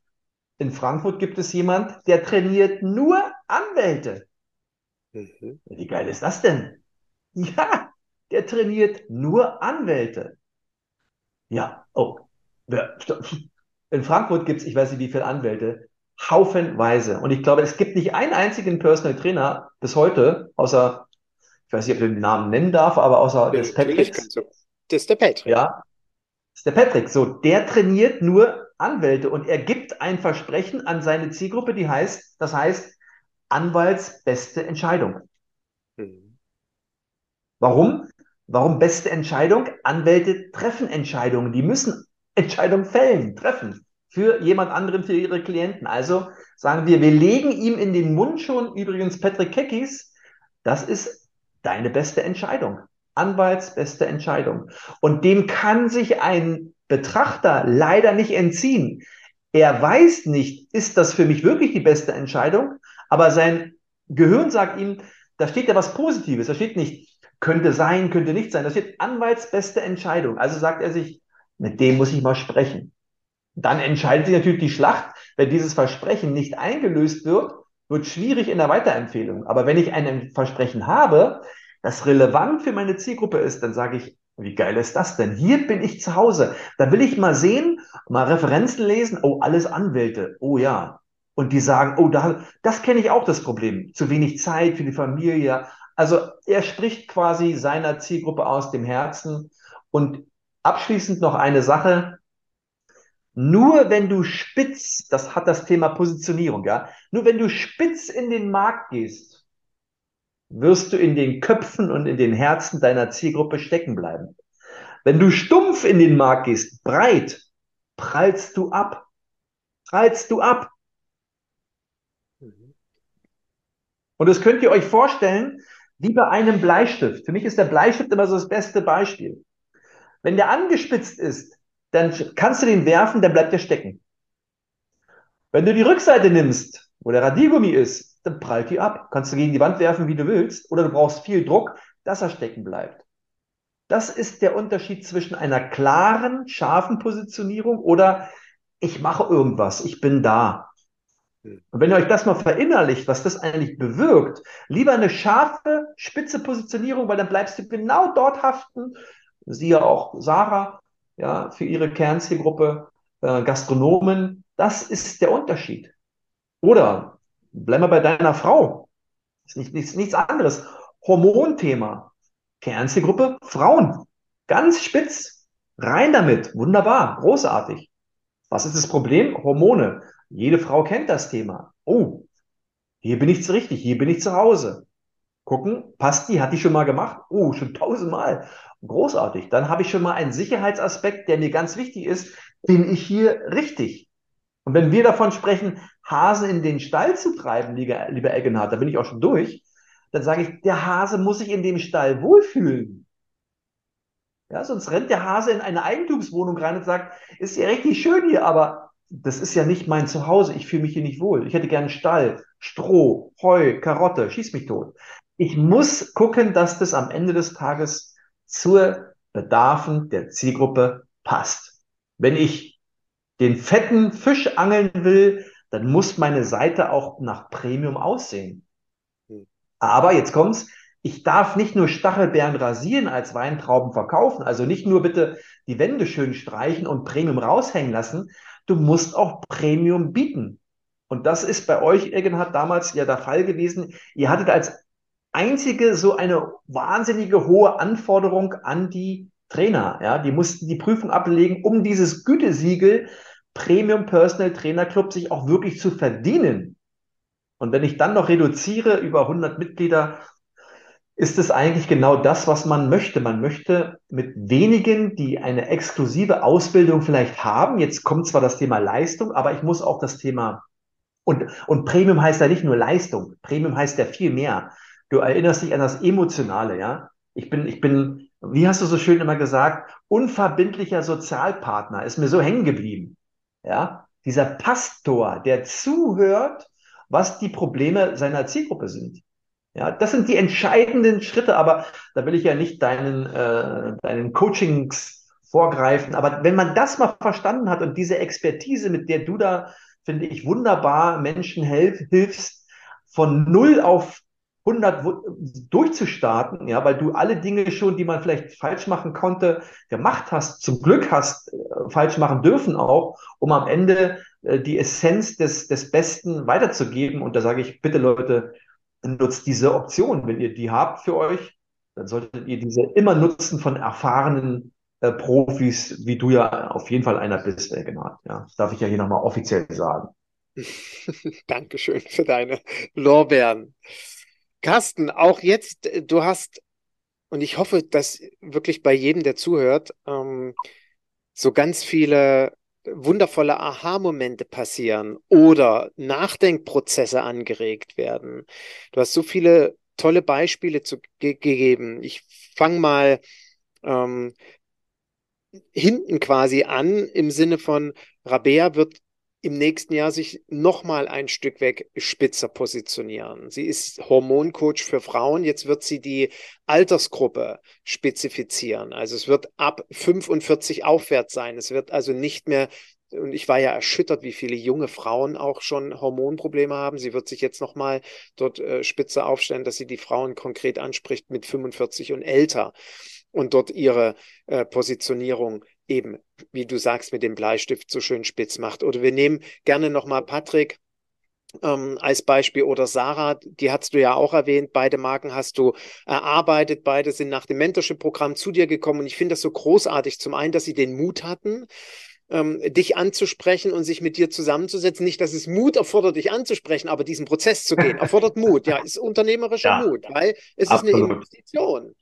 in Frankfurt gibt es jemand, der trainiert nur Anwälte. Mhm. Wie geil ist das denn? Ja, der trainiert nur Anwälte. Ja, oh. In Frankfurt gibt es, ich weiß nicht wie viele Anwälte, haufenweise. Und ich glaube, es gibt nicht einen einzigen Personal Trainer bis heute, außer, ich weiß nicht, ob ich den Namen nennen darf, aber außer des Patricks. Das ist der Patrick. Ja, das ist der Patrick. So, der trainiert nur Anwälte und er gibt ein Versprechen an seine Zielgruppe, die heißt, das heißt Anwalts beste Entscheidung. Mhm. Warum? Warum beste Entscheidung? Anwälte treffen Entscheidungen. Die müssen Entscheidungen fällen, treffen für jemand anderen, für ihre Klienten. Also sagen wir, wir legen ihm in den Mund schon, übrigens Patrick Keckis, das ist deine beste Entscheidung. Anwalts beste Entscheidung. Und dem kann sich ein Betrachter leider nicht entziehen. Er weiß nicht, ist das für mich wirklich die beste Entscheidung, aber sein Gehirn sagt ihm, da steht ja was Positives, da steht nicht, könnte sein, könnte nicht sein, da steht Anwalts beste Entscheidung. Also sagt er sich, mit dem muss ich mal sprechen. Dann entscheidet sich natürlich die Schlacht, wenn dieses Versprechen nicht eingelöst wird, wird schwierig in der Weiterempfehlung. Aber wenn ich ein Versprechen habe, das relevant für meine Zielgruppe ist, dann sage ich, wie geil ist das denn? Hier bin ich zu Hause. Da will ich mal sehen, mal Referenzen lesen. Oh, alles Anwälte. Oh ja. Und die sagen, oh, da, das kenne ich auch das Problem. Zu wenig Zeit für die Familie. Also er spricht quasi seiner Zielgruppe aus dem Herzen. Und abschließend noch eine Sache. Nur wenn du spitz, das hat das Thema Positionierung, ja, nur wenn du spitz in den Markt gehst, wirst du in den Köpfen und in den Herzen deiner Zielgruppe stecken bleiben. Wenn du stumpf in den Markt gehst, breit, prallst du ab. Prallst du ab. Und das könnt ihr euch vorstellen, wie bei einem Bleistift. Für mich ist der Bleistift immer so das beste Beispiel. Wenn der angespitzt ist, dann kannst du den werfen, dann bleibt er stecken. Wenn du die Rückseite nimmst, wo der Radiergummi ist, dann prallt die ab. Kannst du gegen die Wand werfen, wie du willst, oder du brauchst viel Druck, dass er stecken bleibt. Das ist der Unterschied zwischen einer klaren, scharfen Positionierung oder ich mache irgendwas, ich bin da. Und wenn ihr euch das mal verinnerlicht, was das eigentlich bewirkt, lieber eine scharfe, spitze Positionierung, weil dann bleibst du genau dort haften. Siehe auch Sarah, ja, für ihre Kernzielgruppe, äh, Gastronomen. Das ist der Unterschied. Oder Bleib mal bei deiner Frau. Ist nicht, nichts, nichts anderes. Hormonthema. Kernzielgruppe Frauen. Ganz spitz. Rein damit. Wunderbar. Großartig. Was ist das Problem? Hormone. Jede Frau kennt das Thema. Oh, hier bin ich zu richtig. Hier bin ich zu Hause. Gucken, passt die? Hat die schon mal gemacht? Oh, schon tausendmal. Großartig. Dann habe ich schon mal einen Sicherheitsaspekt, der mir ganz wichtig ist. Bin ich hier richtig? Und wenn wir davon sprechen, Hase in den Stall zu treiben, lieber, lieber Eggenhardt, da bin ich auch schon durch, dann sage ich, der Hase muss sich in dem Stall wohlfühlen. Ja, sonst rennt der Hase in eine Eigentumswohnung rein und sagt, ist ja richtig schön hier, aber das ist ja nicht mein Zuhause, ich fühle mich hier nicht wohl. Ich hätte gerne Stall, Stroh, Heu, Karotte, schieß mich tot. Ich muss gucken, dass das am Ende des Tages zur Bedarfen der Zielgruppe passt. Wenn ich den fetten Fisch angeln will, dann muss meine Seite auch nach Premium aussehen. Hm. Aber jetzt kommt's, ich darf nicht nur Stachelbeeren rasieren als Weintrauben verkaufen, also nicht nur bitte die Wände schön streichen und Premium raushängen lassen, du musst auch Premium bieten. Und das ist bei euch, Irgendhat, damals ja der Fall gewesen. Ihr hattet als einzige so eine wahnsinnige hohe Anforderung an die Trainer. Ja, die mussten die Prüfung ablegen, um dieses Gütesiegel Premium Personal Trainer Club sich auch wirklich zu verdienen. Und wenn ich dann noch reduziere über 100 Mitglieder, ist es eigentlich genau das, was man möchte. Man möchte mit wenigen, die eine exklusive Ausbildung vielleicht haben. Jetzt kommt zwar das Thema Leistung, aber ich muss auch das Thema und, und Premium heißt ja nicht nur Leistung. Premium heißt ja viel mehr. Du erinnerst dich an das Emotionale, ja? Ich bin, ich bin, wie hast du so schön immer gesagt, unverbindlicher Sozialpartner, ist mir so hängen geblieben. Ja, dieser Pastor, der zuhört, was die Probleme seiner Zielgruppe sind. Ja, das sind die entscheidenden Schritte, aber da will ich ja nicht deinen, äh, deinen Coachings vorgreifen. Aber wenn man das mal verstanden hat und diese Expertise, mit der du da, finde ich, wunderbar Menschen helf, hilfst, von null auf 100 durchzustarten, ja, weil du alle Dinge schon, die man vielleicht falsch machen konnte, gemacht hast, zum Glück hast, falsch machen dürfen auch, um am Ende äh, die Essenz des, des Besten weiterzugeben. Und da sage ich, bitte Leute, nutzt diese Option. Wenn ihr die habt für euch, dann solltet ihr diese immer nutzen von erfahrenen äh, Profis, wie du ja auf jeden Fall einer bist, äh, genau. Ja, das darf ich ja hier nochmal offiziell sagen. Dankeschön für deine Lorbeeren. Carsten, auch jetzt, äh, du hast, und ich hoffe, dass wirklich bei jedem, der zuhört, ähm, so ganz viele wundervolle Aha-Momente passieren oder Nachdenkprozesse angeregt werden. Du hast so viele tolle Beispiele zu, ge gegeben. Ich fange mal ähm, hinten quasi an im Sinne von Rabea wird im nächsten Jahr sich nochmal ein Stück weg spitzer positionieren. Sie ist Hormoncoach für Frauen. Jetzt wird sie die Altersgruppe spezifizieren. Also es wird ab 45 aufwärts sein. Es wird also nicht mehr und ich war ja erschüttert, wie viele junge Frauen auch schon Hormonprobleme haben. Sie wird sich jetzt nochmal dort äh, spitze aufstellen, dass sie die Frauen konkret anspricht mit 45 und älter und dort ihre äh, Positionierung eben, wie du sagst, mit dem Bleistift so schön spitz macht. Oder wir nehmen gerne nochmal Patrick ähm, als Beispiel oder Sarah, die hast du ja auch erwähnt. Beide Marken hast du erarbeitet. Beide sind nach dem Mentorship-Programm zu dir gekommen. Und ich finde das so großartig. Zum einen, dass sie den Mut hatten, ähm, dich anzusprechen und sich mit dir zusammenzusetzen. Nicht, dass es Mut erfordert, dich anzusprechen, aber diesen Prozess zu gehen, erfordert Mut. Ja, ist unternehmerischer ja, Mut, weil es absolut. ist eine Investition.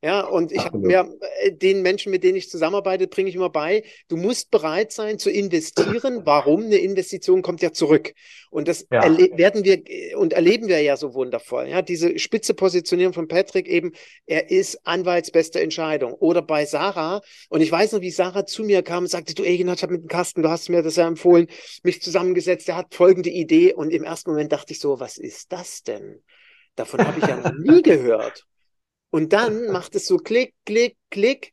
Ja, und ich habe mir äh, den Menschen, mit denen ich zusammenarbeite, bringe ich immer bei, du musst bereit sein zu investieren. Warum? Eine Investition kommt ja zurück. Und das ja. werden wir äh, und erleben wir ja so wundervoll. Ja, diese spitze Positionierung von Patrick eben, er ist Anwaltsbeste Entscheidung. Oder bei Sarah, und ich weiß noch, wie Sarah zu mir kam und sagte, du Egin, ich habe mit dem Carsten, du hast mir das ja empfohlen, mich zusammengesetzt, er hat folgende Idee. Und im ersten Moment dachte ich so, was ist das denn? Davon habe ich ja noch nie gehört. Und dann macht es so Klick, Klick, Klick.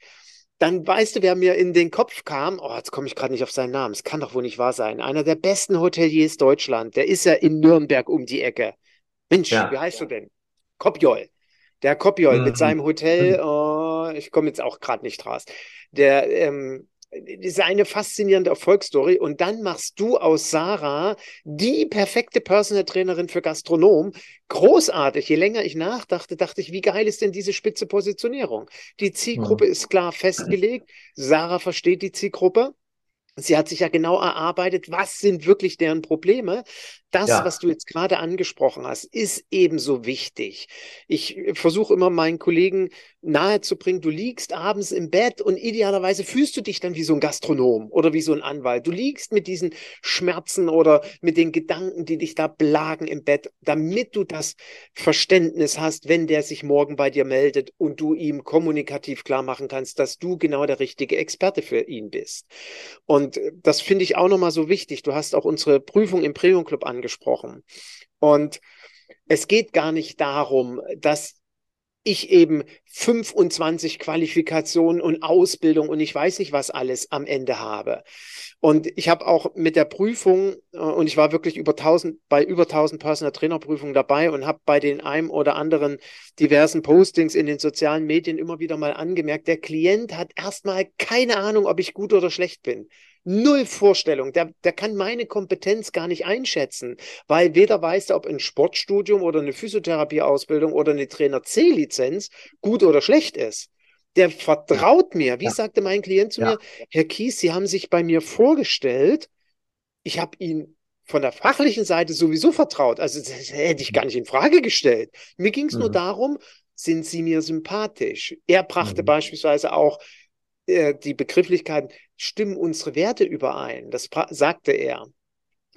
Dann weißt du, wer mir in den Kopf kam. Oh, jetzt komme ich gerade nicht auf seinen Namen. Es kann doch wohl nicht wahr sein. Einer der besten Hoteliers Deutschland. Der ist ja in Nürnberg um die Ecke. Mensch, ja. wie heißt du denn? Kopjol. Der Kopjol mhm. mit seinem Hotel. Mhm. Oh, ich komme jetzt auch gerade nicht raus. Der, ähm, ist eine faszinierende Erfolgsstory. Und dann machst du aus Sarah die perfekte Personal Trainerin für Gastronom. Großartig. Je länger ich nachdachte, dachte ich, wie geil ist denn diese spitze Positionierung? Die Zielgruppe ja. ist klar festgelegt. Sarah versteht die Zielgruppe. Sie hat sich ja genau erarbeitet, was sind wirklich deren Probleme. Das, ja. was du jetzt gerade angesprochen hast, ist ebenso wichtig. Ich versuche immer meinen Kollegen nahezubringen, du liegst abends im Bett und idealerweise fühlst du dich dann wie so ein Gastronom oder wie so ein Anwalt. Du liegst mit diesen Schmerzen oder mit den Gedanken, die dich da plagen im Bett, damit du das Verständnis hast, wenn der sich morgen bei dir meldet und du ihm kommunikativ klar machen kannst, dass du genau der richtige Experte für ihn bist. Und das finde ich auch nochmal so wichtig. Du hast auch unsere Prüfung im Premium Club angesprochen. Und es geht gar nicht darum, dass ich eben 25 Qualifikationen und Ausbildung und ich weiß nicht was alles am Ende habe. Und ich habe auch mit der Prüfung, äh, und ich war wirklich über 1000, bei über 1000 Personal Trainer Prüfungen dabei und habe bei den einem oder anderen diversen Postings in den sozialen Medien immer wieder mal angemerkt, der Klient hat erstmal keine Ahnung, ob ich gut oder schlecht bin null Vorstellung. Der, der kann meine Kompetenz gar nicht einschätzen, weil weder weiß er, ob ein Sportstudium oder eine Physiotherapieausbildung oder eine Trainer C-Lizenz gut oder schlecht ist. Der vertraut mir. Wie ja. sagte mein Klient zu ja. mir, Herr Kies, Sie haben sich bei mir vorgestellt. Ich habe Ihnen von der fachlichen Seite sowieso vertraut. Also das hätte ich gar nicht in Frage gestellt. Mir ging es mhm. nur darum, sind Sie mir sympathisch? Er brachte mhm. beispielsweise auch die Begrifflichkeiten, stimmen unsere Werte überein? Das sagte er.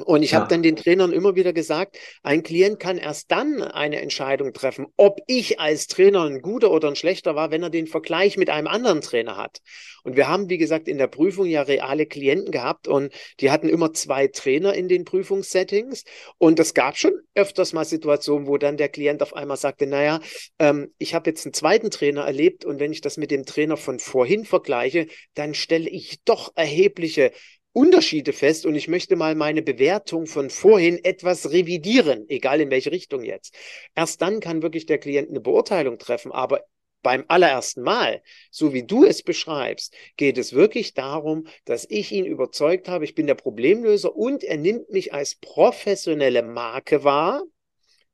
Und ich ja. habe dann den Trainern immer wieder gesagt, ein Klient kann erst dann eine Entscheidung treffen, ob ich als Trainer ein guter oder ein schlechter war, wenn er den Vergleich mit einem anderen Trainer hat. Und wir haben, wie gesagt, in der Prüfung ja reale Klienten gehabt und die hatten immer zwei Trainer in den Prüfungssettings. Und es gab schon öfters mal Situationen, wo dann der Klient auf einmal sagte, naja, ähm, ich habe jetzt einen zweiten Trainer erlebt und wenn ich das mit dem Trainer von vorhin vergleiche, dann stelle ich doch erhebliche Unterschiede fest und ich möchte mal meine Bewertung von vorhin etwas revidieren, egal in welche Richtung jetzt. Erst dann kann wirklich der Klient eine Beurteilung treffen, aber beim allerersten Mal, so wie du es beschreibst, geht es wirklich darum, dass ich ihn überzeugt habe, ich bin der Problemlöser und er nimmt mich als professionelle Marke wahr.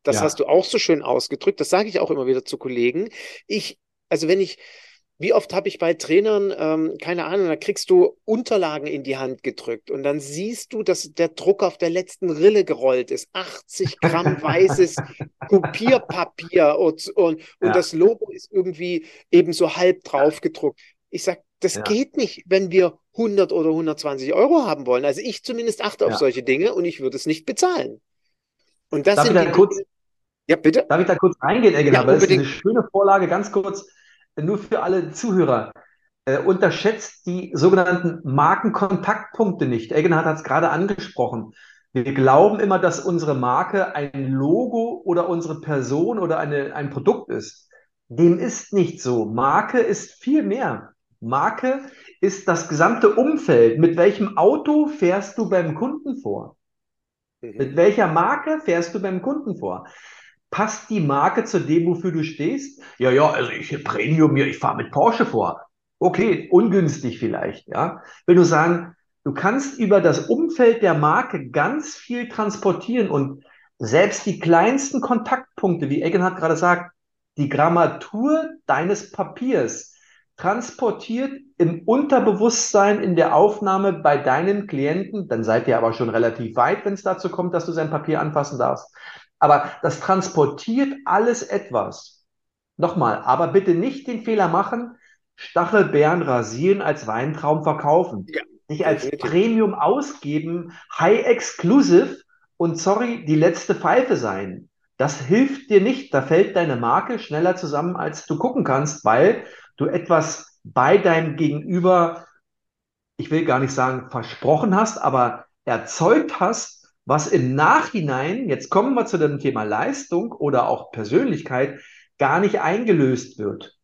Das ja. hast du auch so schön ausgedrückt. Das sage ich auch immer wieder zu Kollegen. Ich, also wenn ich, wie oft habe ich bei Trainern, ähm, keine Ahnung, da kriegst du Unterlagen in die Hand gedrückt und dann siehst du, dass der Druck auf der letzten Rille gerollt ist. 80 Gramm weißes Kopierpapier und, und, und ja. das Logo ist irgendwie eben so halb drauf gedruckt. Ich sage, das ja. geht nicht, wenn wir 100 oder 120 Euro haben wollen. Also ich zumindest achte auf solche Dinge und ich würde es nicht bezahlen. Und das Darf sind die, kurz, Ja, bitte. Darf ich da kurz reingehen, Eggen? Ja, Aber das ist eine schöne Vorlage, ganz kurz, nur für alle Zuhörer. Äh, unterschätzt die sogenannten Markenkontaktpunkte nicht. Eggenhardt hat es gerade angesprochen. Wir glauben immer, dass unsere Marke ein Logo oder unsere Person oder eine, ein Produkt ist. Dem ist nicht so. Marke ist viel mehr. Marke ist das gesamte Umfeld. Mit welchem Auto fährst du beim Kunden vor? Mit welcher Marke fährst du beim Kunden vor? Passt die Marke zu dem, wofür du stehst? Ja, ja, also ich Premium, ich fahre mit Porsche vor. Okay, ungünstig vielleicht, ja. Wenn du sagen, du kannst über das Umfeld der Marke ganz viel transportieren und selbst die kleinsten Kontaktpunkte, wie Eggen hat gerade gesagt, die Grammatur deines Papiers transportiert im Unterbewusstsein in der Aufnahme bei deinen Klienten, dann seid ihr aber schon relativ weit, wenn es dazu kommt, dass du sein Papier anfassen darfst. Aber das transportiert alles etwas. Nochmal, aber bitte nicht den Fehler machen, Stachelbeeren rasieren als Weintraum verkaufen. Ja, Nicht als. Premium ausgeben, High Exclusive und sorry, die letzte Pfeife sein. Das hilft dir nicht. Da fällt deine Marke schneller zusammen, als du gucken kannst, weil du etwas bei deinem Gegenüber, ich will gar nicht sagen versprochen hast, aber erzeugt hast, was im Nachhinein, jetzt kommen wir zu dem Thema Leistung oder auch Persönlichkeit, gar nicht eingelöst wird.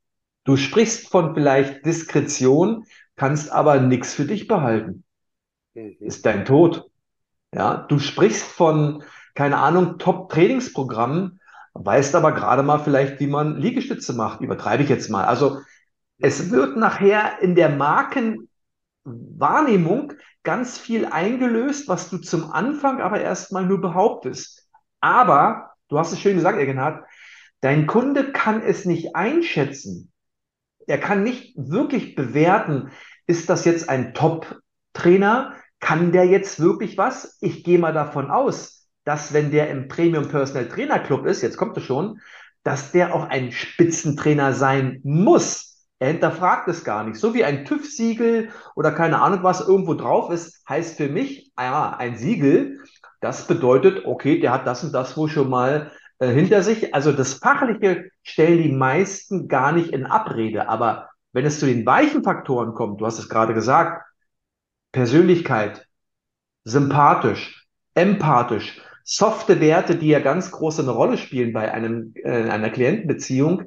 Du sprichst von vielleicht Diskretion, kannst aber nichts für dich behalten. Mhm. Ist dein Tod. Ja, du sprichst von keine Ahnung, Top-Trainingsprogramm, weißt aber gerade mal vielleicht, wie man Liegestütze macht. Übertreibe ich jetzt mal. Also es wird nachher in der Markenwahrnehmung ganz viel eingelöst, was du zum Anfang aber erstmal nur behauptest. Aber, du hast es schön gesagt, Egenhard, dein Kunde kann es nicht einschätzen. Er kann nicht wirklich bewerten, ist das jetzt ein Top-Trainer? Kann der jetzt wirklich was? Ich gehe mal davon aus, dass wenn der im Premium Personal Trainer Club ist, jetzt kommt es schon, dass der auch ein Spitzentrainer sein muss. Er hinterfragt es gar nicht. So wie ein TÜV-Siegel oder keine Ahnung was irgendwo drauf ist, heißt für mich, ja, ein Siegel, das bedeutet, okay, der hat das und das wohl schon mal äh, hinter sich. Also das Fachliche stellen die meisten gar nicht in Abrede. Aber wenn es zu den weichen Faktoren kommt, du hast es gerade gesagt, Persönlichkeit, sympathisch, empathisch, softe Werte, die ja ganz groß eine Rolle spielen bei einem, äh, einer Klientenbeziehung,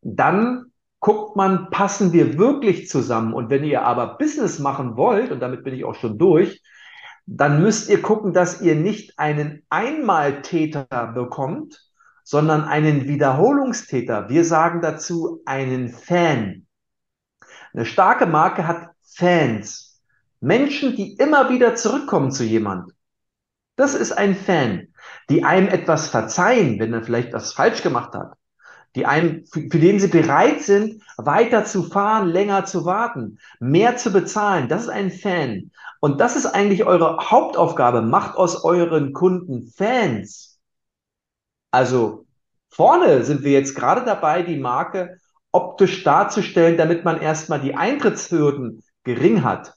dann guckt man, passen wir wirklich zusammen? Und wenn ihr aber Business machen wollt, und damit bin ich auch schon durch, dann müsst ihr gucken, dass ihr nicht einen Einmaltäter bekommt, sondern einen Wiederholungstäter. Wir sagen dazu einen Fan. Eine starke Marke hat Fans. Menschen, die immer wieder zurückkommen zu jemand. Das ist ein Fan, die einem etwas verzeihen, wenn er vielleicht was falsch gemacht hat. Die einem, für, für den sie bereit sind, weiter zu fahren, länger zu warten, mehr zu bezahlen. Das ist ein Fan. Und das ist eigentlich eure Hauptaufgabe. Macht aus euren Kunden Fans. Also vorne sind wir jetzt gerade dabei, die Marke optisch darzustellen, damit man erstmal die Eintrittshürden gering hat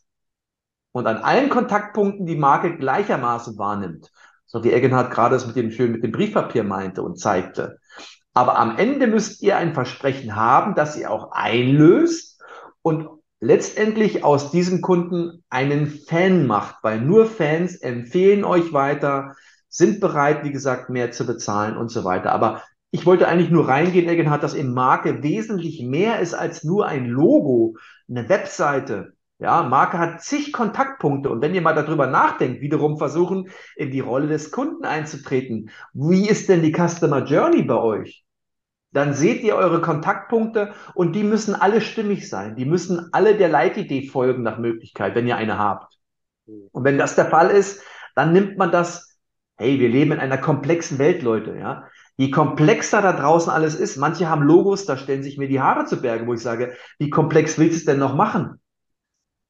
und an allen Kontaktpunkten die Marke gleichermaßen wahrnimmt. So wie Eggenhardt gerade es mit dem schön mit dem Briefpapier meinte und zeigte. Aber am Ende müsst ihr ein Versprechen haben, das ihr auch einlöst und letztendlich aus diesem Kunden einen Fan macht, weil nur Fans empfehlen euch weiter, sind bereit, wie gesagt, mehr zu bezahlen und so weiter. Aber ich wollte eigentlich nur reingehen, Eggenhardt, dass in Marke wesentlich mehr ist als nur ein Logo, eine Webseite, ja, Marke hat zig Kontaktpunkte und wenn ihr mal darüber nachdenkt, wiederum versuchen, in die Rolle des Kunden einzutreten. Wie ist denn die Customer Journey bei euch? Dann seht ihr eure Kontaktpunkte und die müssen alle stimmig sein. Die müssen alle der Leitidee folgen nach Möglichkeit, wenn ihr eine habt. Und wenn das der Fall ist, dann nimmt man das, hey, wir leben in einer komplexen Welt, Leute, ja. Je komplexer da draußen alles ist, manche haben Logos, da stellen sich mir die Haare zu Berge, wo ich sage, wie komplex willst du es denn noch machen?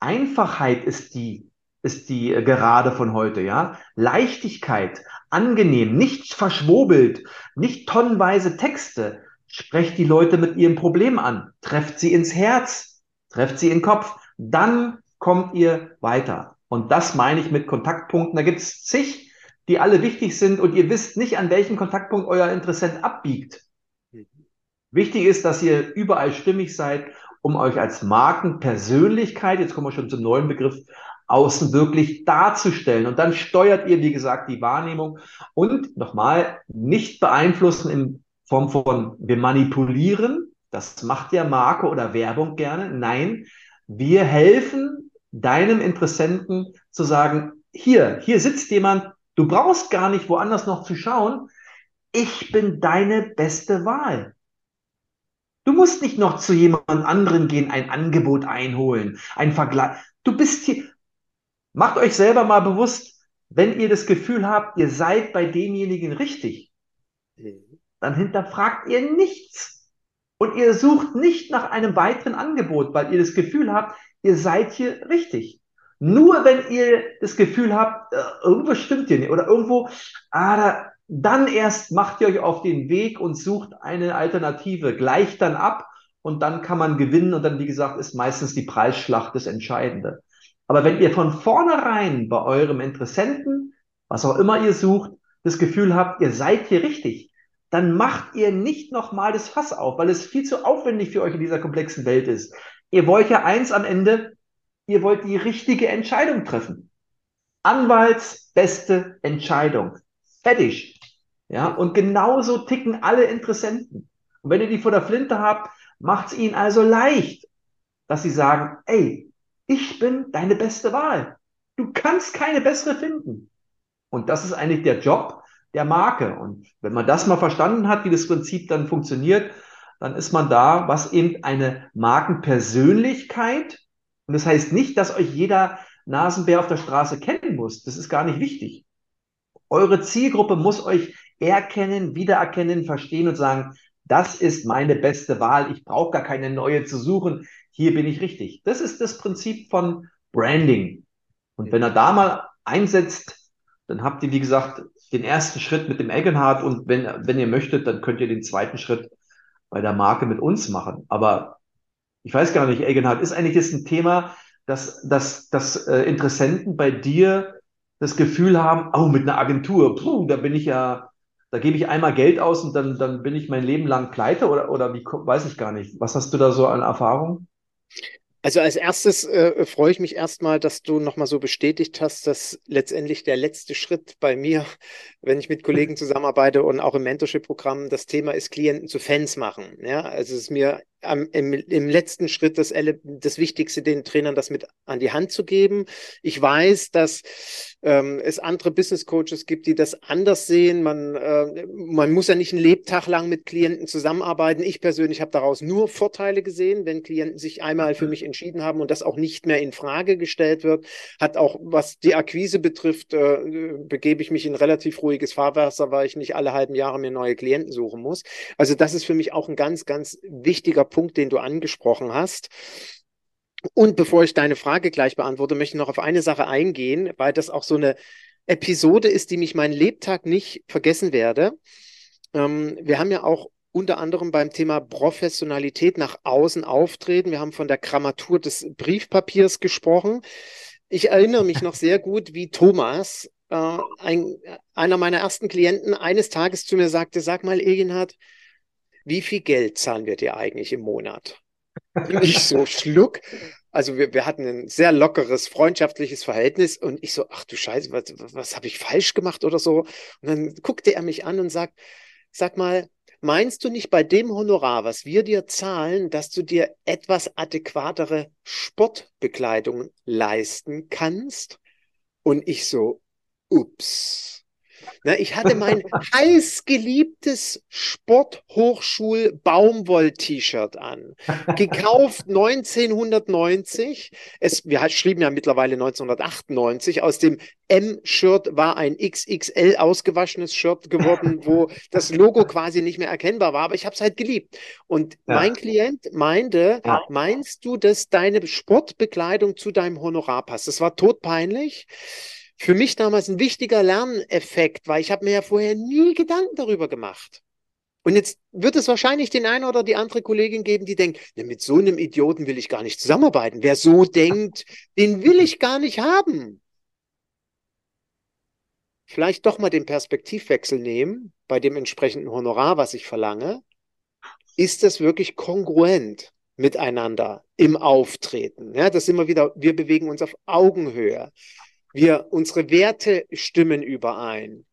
Einfachheit ist die, ist die äh, Gerade von heute, ja. Leichtigkeit, angenehm, nicht verschwobelt, nicht tonnenweise Texte. Sprecht die Leute mit ihrem Problem an, trefft sie ins Herz, trefft sie in den Kopf, dann kommt ihr weiter. Und das meine ich mit Kontaktpunkten. Da gibt es zig die alle wichtig sind und ihr wisst nicht, an welchem Kontaktpunkt euer Interessent abbiegt. Wichtig ist, dass ihr überall stimmig seid, um euch als Markenpersönlichkeit, jetzt kommen wir schon zum neuen Begriff, außen wirklich darzustellen. Und dann steuert ihr, wie gesagt, die Wahrnehmung und nochmal nicht beeinflussen in Form von wir manipulieren. Das macht ja Marke oder Werbung gerne. Nein, wir helfen deinem Interessenten zu sagen, hier, hier sitzt jemand, du brauchst gar nicht woanders noch zu schauen. Ich bin deine beste Wahl. Du musst nicht noch zu jemand anderen gehen, ein Angebot einholen, ein Vergleich. Du bist hier. Macht euch selber mal bewusst, wenn ihr das Gefühl habt, ihr seid bei demjenigen richtig. Dann hinterfragt ihr nichts. Und ihr sucht nicht nach einem weiteren Angebot, weil ihr das Gefühl habt, ihr seid hier richtig. Nur wenn ihr das Gefühl habt, äh, irgendwo stimmt hier nicht oder irgendwo, ah, da, dann erst macht ihr euch auf den Weg und sucht eine Alternative, gleicht dann ab und dann kann man gewinnen und dann, wie gesagt, ist meistens die Preisschlacht das Entscheidende. Aber wenn ihr von vornherein bei eurem Interessenten, was auch immer ihr sucht, das Gefühl habt, ihr seid hier richtig, dann macht ihr nicht nochmal das Fass auf, weil es viel zu aufwendig für euch in dieser komplexen Welt ist. Ihr wollt ja eins am Ende, ihr wollt die richtige Entscheidung treffen. Anwalts beste Entscheidung. Fertig. Ja, und genauso ticken alle Interessenten. Und wenn ihr die vor der Flinte habt, macht es ihnen also leicht, dass sie sagen, ey, ich bin deine beste Wahl. Du kannst keine bessere finden. Und das ist eigentlich der Job der Marke. Und wenn man das mal verstanden hat, wie das Prinzip dann funktioniert, dann ist man da, was eben eine Markenpersönlichkeit. Und das heißt nicht, dass euch jeder Nasenbär auf der Straße kennen muss. Das ist gar nicht wichtig. Eure Zielgruppe muss euch erkennen, wiedererkennen, verstehen und sagen, das ist meine beste Wahl. Ich brauche gar keine neue zu suchen. Hier bin ich richtig. Das ist das Prinzip von Branding. Und wenn er da mal einsetzt, dann habt ihr, wie gesagt, den ersten Schritt mit dem Eggenhardt und wenn, wenn ihr möchtet, dann könnt ihr den zweiten Schritt bei der Marke mit uns machen. Aber ich weiß gar nicht, Eggenhardt, ist eigentlich das ein Thema, dass, dass, dass äh, Interessenten bei dir das Gefühl haben, oh, mit einer Agentur, puh, da bin ich ja, da gebe ich einmal Geld aus und dann, dann bin ich mein Leben lang pleite oder, oder wie, weiß ich gar nicht. Was hast du da so an Erfahrung? Also als erstes äh, freue ich mich erstmal, dass du nochmal so bestätigt hast, dass letztendlich der letzte Schritt bei mir, wenn ich mit Kollegen zusammenarbeite und auch im Mentorship-Programm, das Thema ist, Klienten zu Fans machen. Ja, also es ist mir am, im, im letzten Schritt das, das Wichtigste, den Trainern das mit an die Hand zu geben. Ich weiß, dass ähm, es andere Business Coaches gibt, die das anders sehen. Man, äh, man muss ja nicht einen Lebtag lang mit Klienten zusammenarbeiten. Ich persönlich habe daraus nur Vorteile gesehen, wenn Klienten sich einmal für mich entschieden haben und das auch nicht mehr in Frage gestellt wird. Hat auch, was die Akquise betrifft, äh, begebe ich mich in relativ ruhiges Fahrwasser, weil ich nicht alle halben Jahre mir neue Klienten suchen muss. Also das ist für mich auch ein ganz, ganz wichtiger Punkt, den du angesprochen hast. Und bevor ich deine Frage gleich beantworte, möchte ich noch auf eine Sache eingehen, weil das auch so eine Episode ist, die mich meinen Lebtag nicht vergessen werde. Ähm, wir haben ja auch unter anderem beim Thema Professionalität nach außen auftreten. Wir haben von der Grammatur des Briefpapiers gesprochen. Ich erinnere mich noch sehr gut, wie Thomas, äh, ein, einer meiner ersten Klienten, eines Tages zu mir sagte, sag mal, Egenhard, wie viel Geld zahlen wir dir eigentlich im Monat? Und ich so schluck. Also wir, wir hatten ein sehr lockeres, freundschaftliches Verhältnis und ich so, ach du Scheiße, was, was habe ich falsch gemacht oder so? Und dann guckte er mich an und sagt, sag mal, meinst du nicht bei dem Honorar, was wir dir zahlen, dass du dir etwas adäquatere Sportbekleidung leisten kannst? Und ich so, ups. Na, ich hatte mein heißgeliebtes Sporthochschul-Baumwoll-T-Shirt an. Gekauft 1990. Es, wir schrieben ja mittlerweile 1998. Aus dem M-Shirt war ein XXL ausgewaschenes Shirt geworden, wo das Logo quasi nicht mehr erkennbar war, aber ich habe es halt geliebt. Und ja. mein Klient meinte, ja. meinst du, dass deine Sportbekleidung zu deinem Honorar passt? Das war todpeinlich für mich damals ein wichtiger Lerneffekt, weil ich habe mir ja vorher nie Gedanken darüber gemacht. Und jetzt wird es wahrscheinlich den einen oder die andere Kollegin geben, die denkt, ja, mit so einem Idioten will ich gar nicht zusammenarbeiten. Wer so denkt, den will ich gar nicht haben. vielleicht doch mal den Perspektivwechsel nehmen bei dem entsprechenden Honorar, was ich verlange. Ist das wirklich kongruent miteinander im Auftreten? Ja, das sind wir wieder, wir bewegen uns auf Augenhöhe. Wir, unsere Werte stimmen überein.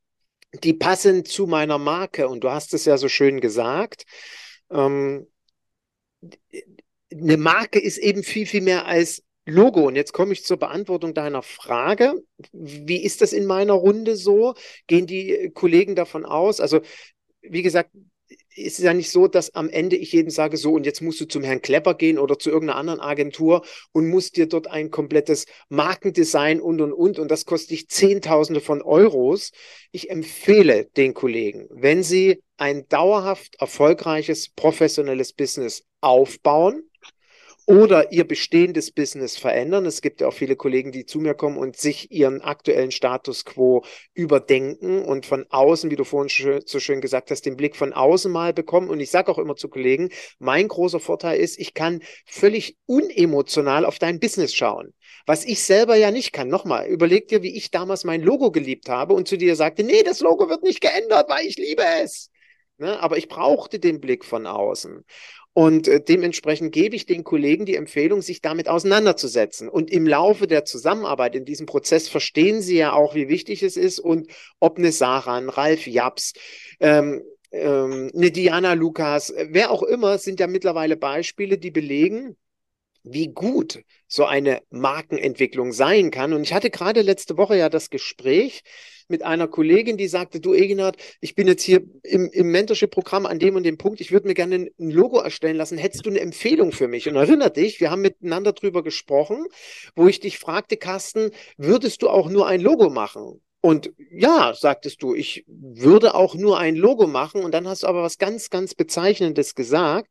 Die passen zu meiner Marke. Und du hast es ja so schön gesagt. Ähm, eine Marke ist eben viel, viel mehr als Logo. Und jetzt komme ich zur Beantwortung deiner Frage. Wie ist das in meiner Runde so? Gehen die Kollegen davon aus? Also, wie gesagt, ist es ja nicht so, dass am Ende ich jedem sage, so und jetzt musst du zum Herrn Klepper gehen oder zu irgendeiner anderen Agentur und musst dir dort ein komplettes Markendesign und und und und das kostet dich Zehntausende von Euros. Ich empfehle den Kollegen, wenn sie ein dauerhaft erfolgreiches, professionelles Business aufbauen, oder ihr bestehendes Business verändern. Es gibt ja auch viele Kollegen, die zu mir kommen und sich ihren aktuellen Status quo überdenken und von außen, wie du vorhin so schön gesagt hast, den Blick von außen mal bekommen. Und ich sage auch immer zu Kollegen, mein großer Vorteil ist, ich kann völlig unemotional auf dein Business schauen. Was ich selber ja nicht kann. Nochmal, überleg dir, wie ich damals mein Logo geliebt habe und zu dir sagte, nee, das Logo wird nicht geändert, weil ich liebe es. Ne? Aber ich brauchte den Blick von außen. Und äh, dementsprechend gebe ich den Kollegen die Empfehlung, sich damit auseinanderzusetzen. Und im Laufe der Zusammenarbeit in diesem Prozess verstehen sie ja auch, wie wichtig es ist und ob eine Sarah, ein Ralf Japs, ähm, ähm, eine Diana Lukas, wer auch immer, sind ja mittlerweile Beispiele, die belegen, wie gut so eine Markenentwicklung sein kann. Und ich hatte gerade letzte Woche ja das Gespräch mit einer Kollegin, die sagte, du Eginhard, ich bin jetzt hier im, im Mentorship-Programm an dem und dem Punkt, ich würde mir gerne ein Logo erstellen lassen. Hättest du eine Empfehlung für mich? Und erinnere dich, wir haben miteinander drüber gesprochen, wo ich dich fragte, Carsten, würdest du auch nur ein Logo machen? Und ja, sagtest du, ich würde auch nur ein Logo machen. Und dann hast du aber was ganz, ganz Bezeichnendes gesagt.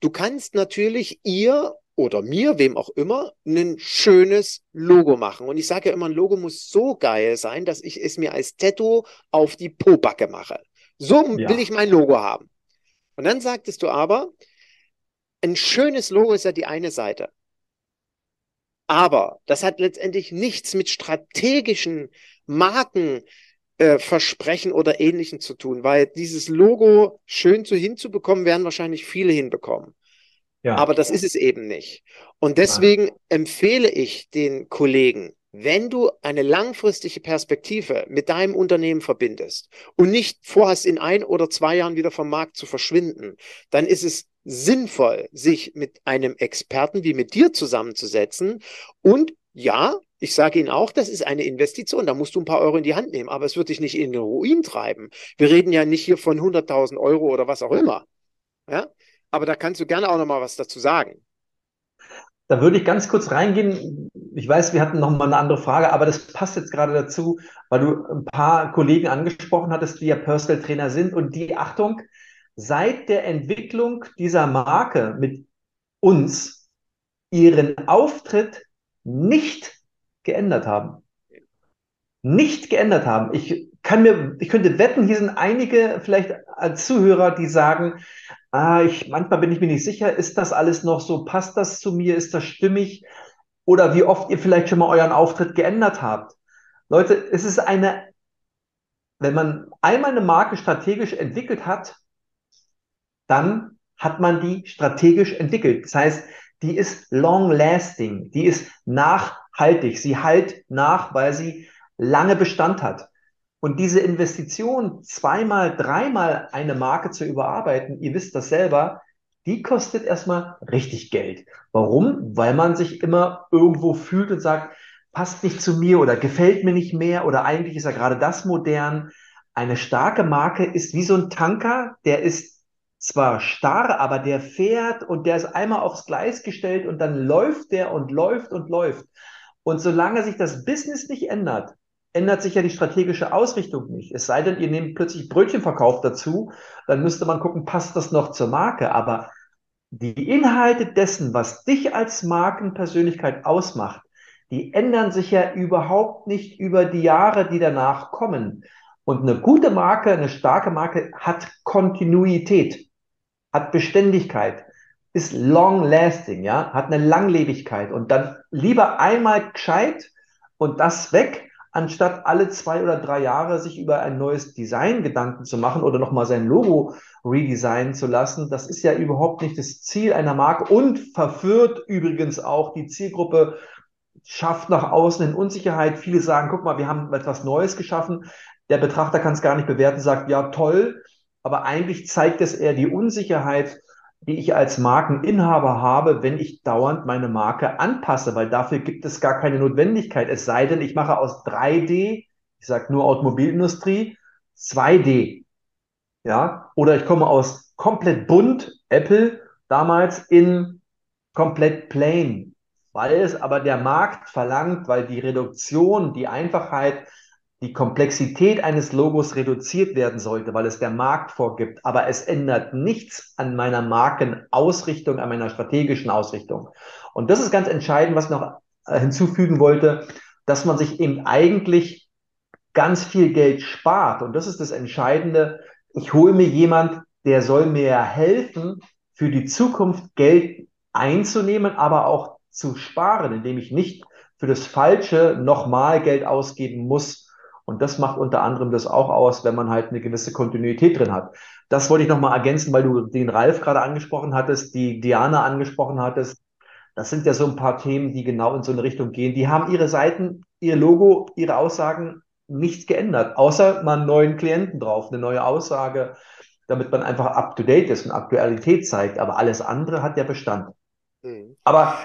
Du kannst natürlich ihr oder mir, wem auch immer, ein schönes Logo machen. Und ich sage ja immer, ein Logo muss so geil sein, dass ich es mir als Tattoo auf die Pobacke mache. So ja. will ich mein Logo haben. Und dann sagtest du aber, ein schönes Logo ist ja die eine Seite. Aber das hat letztendlich nichts mit strategischen Markenversprechen äh, oder ähnlichen zu tun, weil dieses Logo schön zu hinzubekommen, werden wahrscheinlich viele hinbekommen. Ja. Aber das ist es eben nicht. Und deswegen ja. empfehle ich den Kollegen, wenn du eine langfristige Perspektive mit deinem Unternehmen verbindest und nicht vorhast, in ein oder zwei Jahren wieder vom Markt zu verschwinden, dann ist es sinnvoll, sich mit einem Experten wie mit dir zusammenzusetzen und ja, ich sage Ihnen auch, das ist eine Investition. Da musst du ein paar Euro in die Hand nehmen, aber es wird dich nicht in den Ruin treiben. Wir reden ja nicht hier von 100.000 Euro oder was auch immer. Ja? Aber da kannst du gerne auch noch mal was dazu sagen. Da würde ich ganz kurz reingehen. Ich weiß, wir hatten noch mal eine andere Frage, aber das passt jetzt gerade dazu, weil du ein paar Kollegen angesprochen hattest, die ja Personal Trainer sind und die, Achtung, seit der Entwicklung dieser Marke mit uns ihren Auftritt nicht geändert haben. Nicht geändert haben. Ich kann mir, ich könnte wetten, hier sind einige vielleicht als Zuhörer, die sagen, ah, ich, manchmal bin ich mir nicht sicher, ist das alles noch so, passt das zu mir, ist das stimmig? Oder wie oft ihr vielleicht schon mal euren Auftritt geändert habt. Leute, es ist eine, wenn man einmal eine Marke strategisch entwickelt hat, dann hat man die strategisch entwickelt. Das heißt, die ist long lasting, die ist nachhaltig, sie halt nach, weil sie lange Bestand hat. Und diese Investition, zweimal, dreimal eine Marke zu überarbeiten, ihr wisst das selber, die kostet erstmal richtig Geld. Warum? Weil man sich immer irgendwo fühlt und sagt, passt nicht zu mir oder gefällt mir nicht mehr oder eigentlich ist ja gerade das modern. Eine starke Marke ist wie so ein Tanker, der ist zwar starr, aber der fährt und der ist einmal aufs Gleis gestellt und dann läuft der und läuft und läuft. Und solange sich das Business nicht ändert, ändert sich ja die strategische Ausrichtung nicht. Es sei denn, ihr nehmt plötzlich Brötchenverkauf dazu, dann müsste man gucken, passt das noch zur Marke. Aber die Inhalte dessen, was dich als Markenpersönlichkeit ausmacht, die ändern sich ja überhaupt nicht über die Jahre, die danach kommen. Und eine gute Marke, eine starke Marke hat Kontinuität, hat Beständigkeit, ist long lasting, ja, hat eine Langlebigkeit und dann lieber einmal gescheit und das weg, anstatt alle zwei oder drei Jahre sich über ein neues Design Gedanken zu machen oder nochmal sein Logo redesignen zu lassen. Das ist ja überhaupt nicht das Ziel einer Marke und verführt übrigens auch die Zielgruppe, schafft nach außen in Unsicherheit. Viele sagen, guck mal, wir haben etwas Neues geschaffen. Der Betrachter kann es gar nicht bewerten, sagt, ja, toll, aber eigentlich zeigt es eher die Unsicherheit, die ich als Markeninhaber habe, wenn ich dauernd meine Marke anpasse, weil dafür gibt es gar keine Notwendigkeit. Es sei denn, ich mache aus 3D, ich sage nur Automobilindustrie, 2D. Ja, oder ich komme aus komplett bunt, Apple damals in komplett plain, weil es aber der Markt verlangt, weil die Reduktion, die Einfachheit die Komplexität eines Logos reduziert werden sollte, weil es der Markt vorgibt, aber es ändert nichts an meiner Markenausrichtung, an meiner strategischen Ausrichtung. Und das ist ganz entscheidend, was ich noch äh, hinzufügen wollte, dass man sich eben eigentlich ganz viel Geld spart. Und das ist das Entscheidende. Ich hole mir jemand, der soll mir helfen, für die Zukunft Geld einzunehmen, aber auch zu sparen, indem ich nicht für das Falsche nochmal Geld ausgeben muss, und das macht unter anderem das auch aus, wenn man halt eine gewisse Kontinuität drin hat. Das wollte ich nochmal ergänzen, weil du den Ralf gerade angesprochen hattest, die Diana angesprochen hattest. Das sind ja so ein paar Themen, die genau in so eine Richtung gehen. Die haben ihre Seiten, ihr Logo, ihre Aussagen nichts geändert, außer mal einen neuen Klienten drauf, eine neue Aussage, damit man einfach up to date ist und Aktualität zeigt. Aber alles andere hat ja Bestand. Mhm. Aber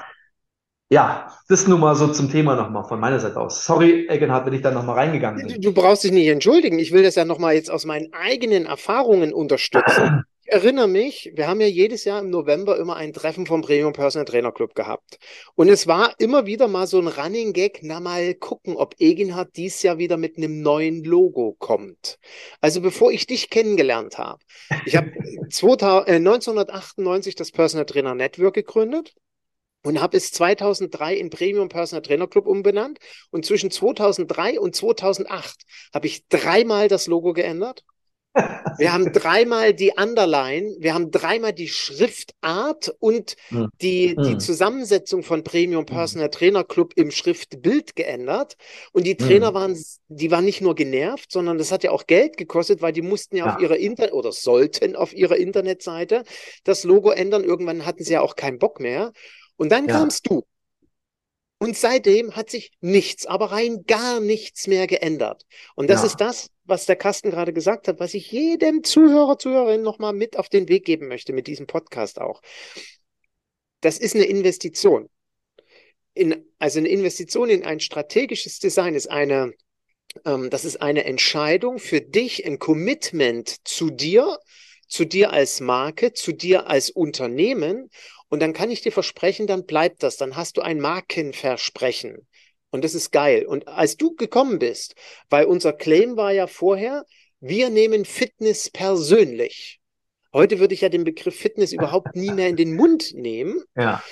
ja, das nur mal so zum Thema nochmal von meiner Seite aus. Sorry, Eggenhardt, wenn ich da nochmal reingegangen bin. Du, brauchst dich nicht entschuldigen. Ich will das ja nochmal jetzt aus meinen eigenen Erfahrungen unterstützen. Ich erinnere mich, wir haben ja jedes Jahr im November immer ein Treffen vom Premium Personal Trainer Club gehabt. Und es war immer wieder mal so ein Running Gag, na mal gucken, ob Egenhard dies Jahr wieder mit einem neuen Logo kommt. Also bevor ich dich kennengelernt habe, ich habe 1998 das Personal Trainer Network gegründet und habe es 2003 in Premium Personal Trainer Club umbenannt. Und zwischen 2003 und 2008 habe ich dreimal das Logo geändert. Wir haben dreimal die Underline, wir haben dreimal die Schriftart und hm. die, die hm. Zusammensetzung von Premium Personal Trainer Club im Schriftbild geändert. Und die Trainer hm. waren, die waren nicht nur genervt, sondern das hat ja auch Geld gekostet, weil die mussten ja, ja. auf ihrer Internet oder sollten auf ihrer Internetseite das Logo ändern. Irgendwann hatten sie ja auch keinen Bock mehr. Und dann ja. kamst du. Und seitdem hat sich nichts, aber rein gar nichts mehr geändert. Und das ja. ist das, was der Carsten gerade gesagt hat, was ich jedem Zuhörer, Zuhörerin nochmal mit auf den Weg geben möchte, mit diesem Podcast auch. Das ist eine Investition. In, also eine Investition in ein strategisches Design ist eine, ähm, das ist eine Entscheidung für dich, ein Commitment zu dir, zu dir als Marke, zu dir als Unternehmen und dann kann ich dir versprechen, dann bleibt das. Dann hast du ein Markenversprechen. Und das ist geil. Und als du gekommen bist, weil unser Claim war ja vorher, wir nehmen Fitness persönlich. Heute würde ich ja den Begriff Fitness überhaupt nie mehr in den Mund nehmen. Ja.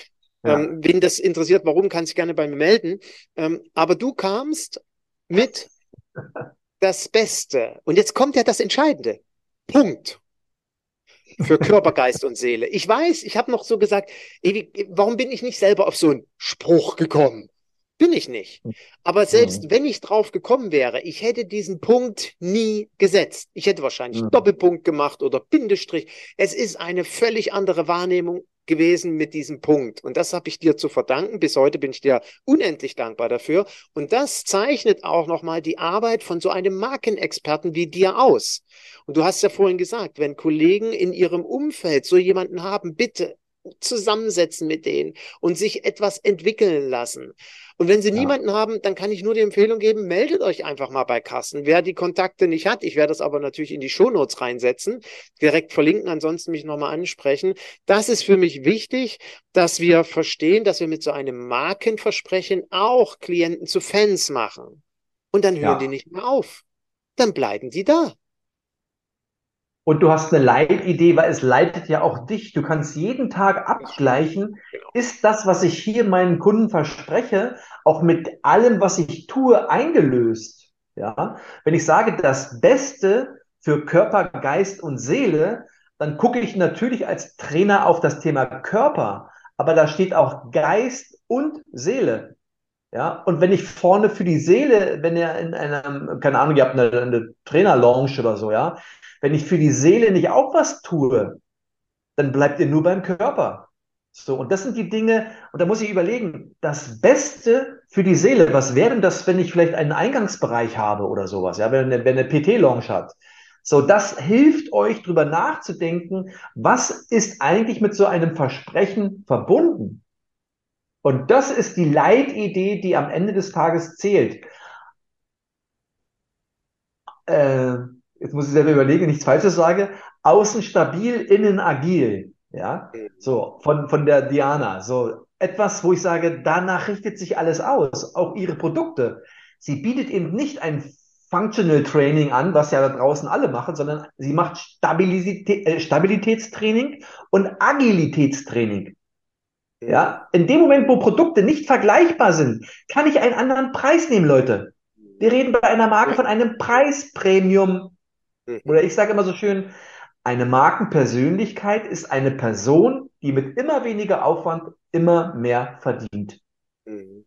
ja. Ähm, wen das interessiert, warum, kann sich gerne bei mir melden. Ähm, aber du kamst mit das Beste. Und jetzt kommt ja das Entscheidende. Punkt für Körper, Geist und Seele. Ich weiß, ich habe noch so gesagt, ey, warum bin ich nicht selber auf so einen Spruch gekommen? Bin ich nicht. Aber selbst mhm. wenn ich drauf gekommen wäre, ich hätte diesen Punkt nie gesetzt. Ich hätte wahrscheinlich mhm. Doppelpunkt gemacht oder Bindestrich. Es ist eine völlig andere Wahrnehmung gewesen mit diesem Punkt. Und das habe ich dir zu verdanken. Bis heute bin ich dir unendlich dankbar dafür. Und das zeichnet auch nochmal die Arbeit von so einem Markenexperten wie dir aus. Und du hast ja vorhin gesagt, wenn Kollegen in ihrem Umfeld so jemanden haben, bitte zusammensetzen mit denen und sich etwas entwickeln lassen. Und wenn Sie ja. niemanden haben, dann kann ich nur die Empfehlung geben, meldet euch einfach mal bei Carsten. Wer die Kontakte nicht hat, ich werde das aber natürlich in die Shownotes reinsetzen, direkt verlinken, ansonsten mich nochmal ansprechen. Das ist für mich wichtig, dass wir verstehen, dass wir mit so einem Markenversprechen auch Klienten zu Fans machen. Und dann hören ja. die nicht mehr auf. Dann bleiben die da. Und du hast eine Leitidee, weil es leitet ja auch dich. Du kannst jeden Tag abgleichen, genau. ist das, was ich hier meinen Kunden verspreche, auch mit allem, was ich tue, eingelöst. Ja, wenn ich sage, das Beste für Körper, Geist und Seele, dann gucke ich natürlich als Trainer auf das Thema Körper, aber da steht auch Geist und Seele. Ja, und wenn ich vorne für die Seele, wenn ihr in einem, keine Ahnung, ihr habt eine, eine Trainer-Lounge oder so, ja, wenn ich für die Seele nicht auch was tue, dann bleibt ihr nur beim Körper. So, und das sind die Dinge, und da muss ich überlegen, das Beste für die Seele, was wäre denn das, wenn ich vielleicht einen Eingangsbereich habe oder sowas, ja, wenn, wenn eine PT-Lounge hat? So, das hilft euch drüber nachzudenken, was ist eigentlich mit so einem Versprechen verbunden? Und das ist die Leitidee, die am Ende des Tages zählt. Äh, jetzt muss ich selber überlegen, nichts Falsches sage. Außen stabil, innen agil. Ja, so von, von der Diana. So etwas, wo ich sage, danach richtet sich alles aus, auch ihre Produkte. Sie bietet eben nicht ein Functional Training an, was ja da draußen alle machen, sondern sie macht Stabilität, äh, Stabilitätstraining und Agilitätstraining. Ja, in dem Moment, wo Produkte nicht vergleichbar sind, kann ich einen anderen Preis nehmen, Leute. Wir reden bei einer Marke von einem Preispremium. Mhm. Oder ich sage immer so schön, eine Markenpersönlichkeit ist eine Person, die mit immer weniger Aufwand immer mehr verdient. Mhm.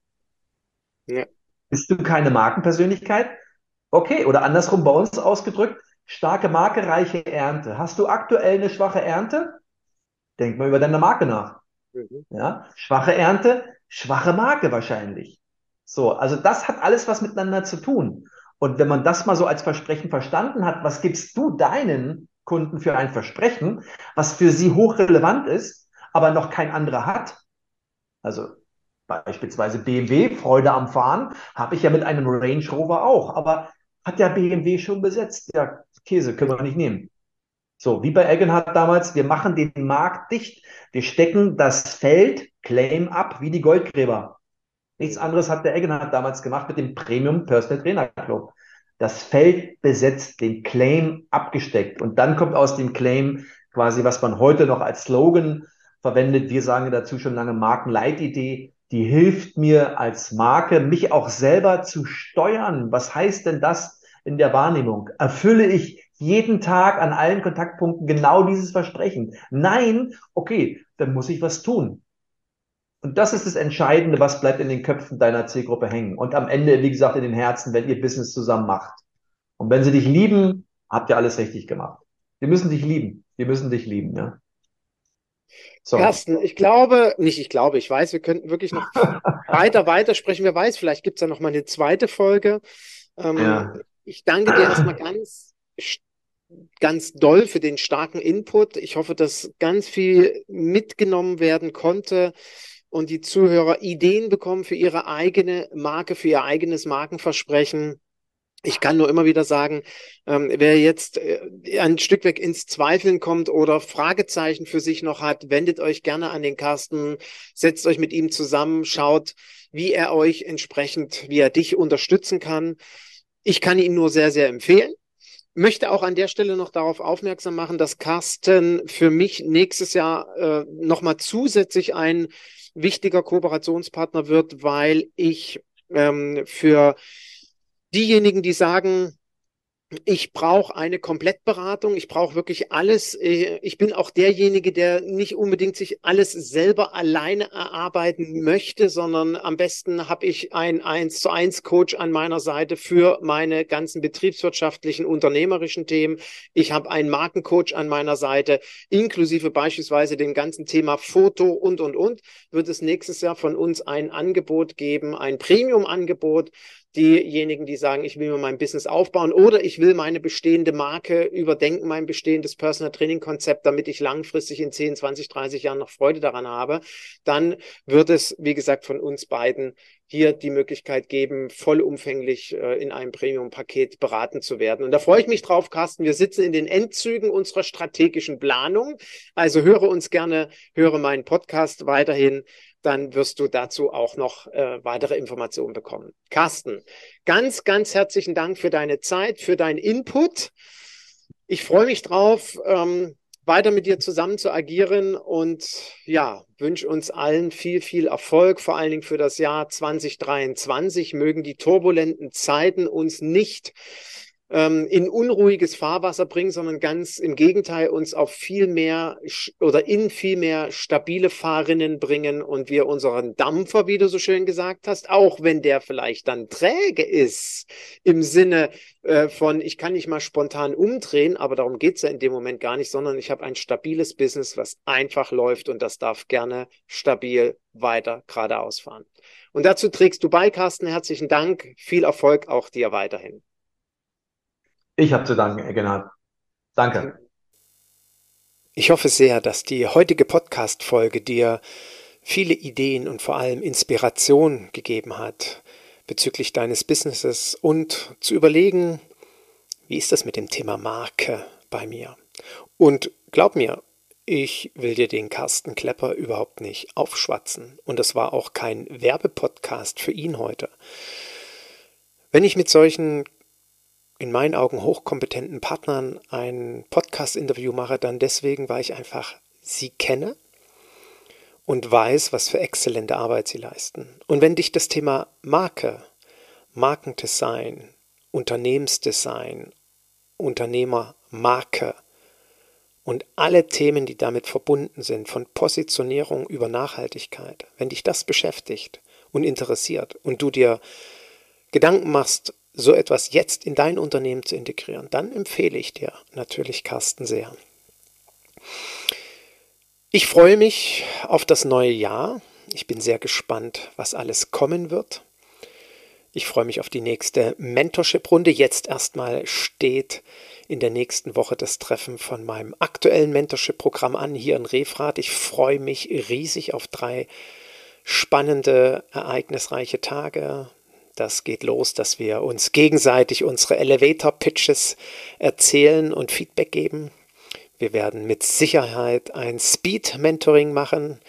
Ja. Bist du keine Markenpersönlichkeit? Okay, oder andersrum bei uns ausgedrückt, starke Marke, reiche Ernte. Hast du aktuell eine schwache Ernte? Denk mal über deine Marke nach. Mhm. Ja, schwache Ernte, schwache Marke wahrscheinlich. So, also das hat alles was miteinander zu tun. Und wenn man das mal so als Versprechen verstanden hat, was gibst du deinen Kunden für ein Versprechen, was für sie hochrelevant ist, aber noch kein anderer hat. Also beispielsweise BMW, Freude am Fahren, habe ich ja mit einem Range Rover auch, aber hat ja BMW schon besetzt. Ja, Käse können wir nicht nehmen. So, wie bei Egenhardt damals, wir machen den Markt dicht, wir stecken das Feld Claim ab, wie die Goldgräber. Nichts anderes hat der Egenhardt damals gemacht mit dem Premium Personal Trainer Club das Feld besetzt, den Claim abgesteckt. Und dann kommt aus dem Claim quasi, was man heute noch als Slogan verwendet. Wir sagen dazu schon lange Markenleitidee. Die hilft mir als Marke, mich auch selber zu steuern. Was heißt denn das in der Wahrnehmung? Erfülle ich jeden Tag an allen Kontaktpunkten genau dieses Versprechen? Nein, okay, dann muss ich was tun. Und das ist das Entscheidende, was bleibt in den Köpfen deiner Zielgruppe hängen. Und am Ende, wie gesagt, in den Herzen, wenn ihr Business zusammen macht. Und wenn sie dich lieben, habt ihr alles richtig gemacht. Wir müssen dich lieben. Wir müssen dich lieben, ja. So. Carsten, ich glaube, nicht ich glaube, ich weiß, wir könnten wirklich noch weiter, weiter sprechen. Wer weiß, vielleicht gibt es ja noch mal eine zweite Folge. Ähm, ja. Ich danke dir erstmal ganz, ganz doll für den starken Input. Ich hoffe, dass ganz viel mitgenommen werden konnte und die Zuhörer Ideen bekommen für ihre eigene Marke, für ihr eigenes Markenversprechen. Ich kann nur immer wieder sagen, ähm, wer jetzt äh, ein Stück weg ins Zweifeln kommt oder Fragezeichen für sich noch hat, wendet euch gerne an den Carsten, setzt euch mit ihm zusammen, schaut, wie er euch entsprechend, wie er dich unterstützen kann. Ich kann ihn nur sehr, sehr empfehlen. Möchte auch an der Stelle noch darauf aufmerksam machen, dass Carsten für mich nächstes Jahr äh, nochmal zusätzlich ein wichtiger Kooperationspartner wird, weil ich ähm, für diejenigen, die sagen, ich brauche eine Komplettberatung. Ich brauche wirklich alles. Äh, ich bin auch derjenige, der nicht unbedingt sich alles selber alleine erarbeiten möchte, sondern am besten habe ich einen 1 zu 1 Coach an meiner Seite für meine ganzen betriebswirtschaftlichen, unternehmerischen Themen. Ich habe einen Markencoach an meiner Seite, inklusive beispielsweise dem ganzen Thema Foto und, und, und. Wird es nächstes Jahr von uns ein Angebot geben, ein Premium-Angebot, diejenigen, die sagen, ich will mir mein Business aufbauen oder ich will meine bestehende Marke überdenken, mein bestehendes Personal Training Konzept, damit ich langfristig in 10, 20, 30 Jahren noch Freude daran habe, dann wird es, wie gesagt, von uns beiden hier die Möglichkeit geben, vollumfänglich äh, in einem Premium-Paket beraten zu werden. Und da freue ich mich drauf, Carsten. Wir sitzen in den Endzügen unserer strategischen Planung. Also höre uns gerne, höre meinen Podcast weiterhin dann wirst du dazu auch noch äh, weitere Informationen bekommen. Carsten, ganz, ganz herzlichen Dank für deine Zeit, für deinen Input. Ich freue mich drauf, ähm, weiter mit dir zusammen zu agieren und ja, wünsche uns allen viel, viel Erfolg, vor allen Dingen für das Jahr 2023. Mögen die turbulenten Zeiten uns nicht ähm, in unruhiges Fahrwasser bringen, sondern ganz im Gegenteil uns auf viel mehr oder in viel mehr stabile Fahrrinnen bringen und wir unseren Dampfer, wie du so schön gesagt hast, auch wenn der vielleicht dann träge ist, im Sinne äh, von, ich kann nicht mal spontan umdrehen, aber darum geht's ja in dem Moment gar nicht, sondern ich habe ein stabiles Business, was einfach läuft und das darf gerne stabil weiter geradeaus fahren. Und dazu trägst du bei, Carsten. Herzlichen Dank. Viel Erfolg auch dir weiterhin. Ich habe zu danken, Egenhard. Danke. Ich hoffe sehr, dass die heutige Podcast-Folge dir viele Ideen und vor allem Inspiration gegeben hat bezüglich deines Businesses und zu überlegen, wie ist das mit dem Thema Marke bei mir? Und glaub mir, ich will dir den Carsten Klepper überhaupt nicht aufschwatzen. Und das war auch kein Werbepodcast für ihn heute. Wenn ich mit solchen in meinen Augen hochkompetenten Partnern ein Podcast-Interview mache, dann deswegen, weil ich einfach sie kenne und weiß, was für exzellente Arbeit sie leisten. Und wenn dich das Thema Marke, Markendesign, Unternehmensdesign, Unternehmermarke und alle Themen, die damit verbunden sind, von Positionierung über Nachhaltigkeit, wenn dich das beschäftigt und interessiert und du dir Gedanken machst, so etwas jetzt in dein Unternehmen zu integrieren, dann empfehle ich dir natürlich Carsten sehr. Ich freue mich auf das neue Jahr. Ich bin sehr gespannt, was alles kommen wird. Ich freue mich auf die nächste Mentorship-Runde. Jetzt erstmal steht in der nächsten Woche das Treffen von meinem aktuellen Mentorship-Programm an hier in Refrat. Ich freue mich riesig auf drei spannende, ereignisreiche Tage. Das geht los, dass wir uns gegenseitig unsere Elevator-Pitches erzählen und Feedback geben. Wir werden mit Sicherheit ein Speed-Mentoring machen.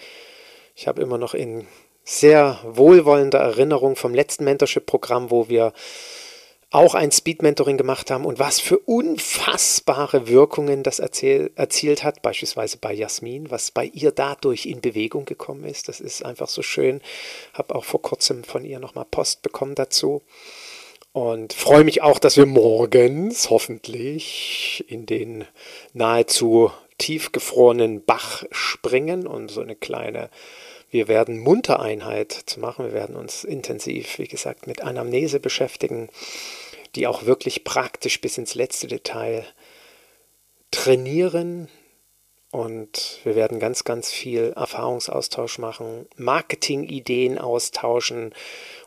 Ich habe immer noch in sehr wohlwollender Erinnerung vom letzten Mentorship-Programm, wo wir auch ein Speed-Mentoring gemacht haben und was für unfassbare Wirkungen das erzähl, erzielt hat, beispielsweise bei Jasmin, was bei ihr dadurch in Bewegung gekommen ist. Das ist einfach so schön. Habe auch vor kurzem von ihr nochmal Post bekommen dazu. Und freue mich auch, dass wir morgens hoffentlich in den nahezu tiefgefrorenen Bach springen und so eine kleine wir werden Muntereinheit zu machen. Wir werden uns intensiv, wie gesagt, mit Anamnese beschäftigen die auch wirklich praktisch bis ins letzte Detail trainieren. Und wir werden ganz, ganz viel Erfahrungsaustausch machen, Marketing-Ideen austauschen,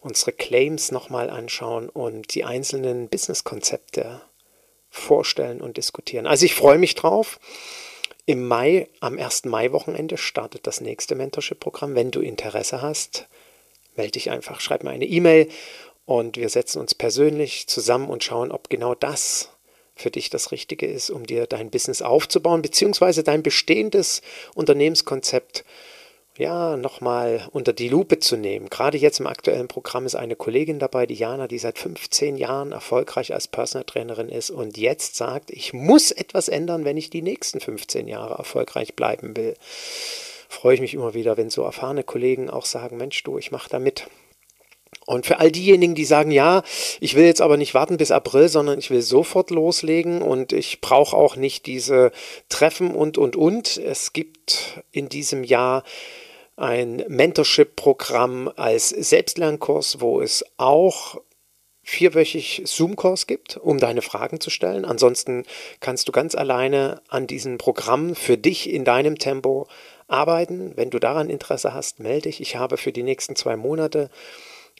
unsere Claims nochmal anschauen und die einzelnen Business-Konzepte vorstellen und diskutieren. Also ich freue mich drauf. Im Mai, am 1. Mai-Wochenende startet das nächste Mentorship-Programm. Wenn du Interesse hast, melde dich einfach, schreib mir eine E-Mail und wir setzen uns persönlich zusammen und schauen, ob genau das für dich das Richtige ist, um dir dein Business aufzubauen, beziehungsweise dein bestehendes Unternehmenskonzept ja, nochmal unter die Lupe zu nehmen. Gerade jetzt im aktuellen Programm ist eine Kollegin dabei, die Jana, die seit 15 Jahren erfolgreich als Personal Trainerin ist und jetzt sagt, ich muss etwas ändern, wenn ich die nächsten 15 Jahre erfolgreich bleiben will. Freue ich mich immer wieder, wenn so erfahrene Kollegen auch sagen, Mensch, du, ich mache da mit. Und für all diejenigen, die sagen, ja, ich will jetzt aber nicht warten bis April, sondern ich will sofort loslegen und ich brauche auch nicht diese Treffen und, und, und. Es gibt in diesem Jahr ein Mentorship-Programm als Selbstlernkurs, wo es auch vierwöchig Zoom-Kurs gibt, um deine Fragen zu stellen. Ansonsten kannst du ganz alleine an diesem Programm für dich in deinem Tempo arbeiten. Wenn du daran Interesse hast, melde dich. Ich habe für die nächsten zwei Monate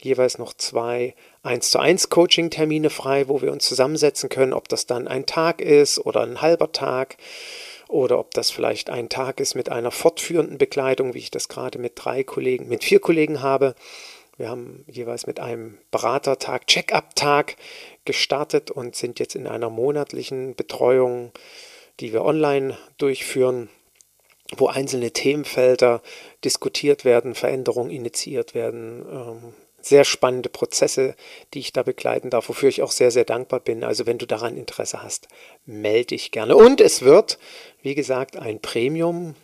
jeweils noch zwei 1 zu 1 Coaching-Termine frei, wo wir uns zusammensetzen können, ob das dann ein Tag ist oder ein halber Tag oder ob das vielleicht ein Tag ist mit einer fortführenden Begleitung, wie ich das gerade mit drei Kollegen, mit vier Kollegen habe. Wir haben jeweils mit einem Beratertag, Check-up-Tag gestartet und sind jetzt in einer monatlichen Betreuung, die wir online durchführen, wo einzelne Themenfelder diskutiert werden, Veränderungen initiiert werden, ähm, sehr spannende Prozesse, die ich da begleiten darf, wofür ich auch sehr, sehr dankbar bin. Also wenn du daran Interesse hast, melde dich gerne. Und es wird, wie gesagt, ein Premium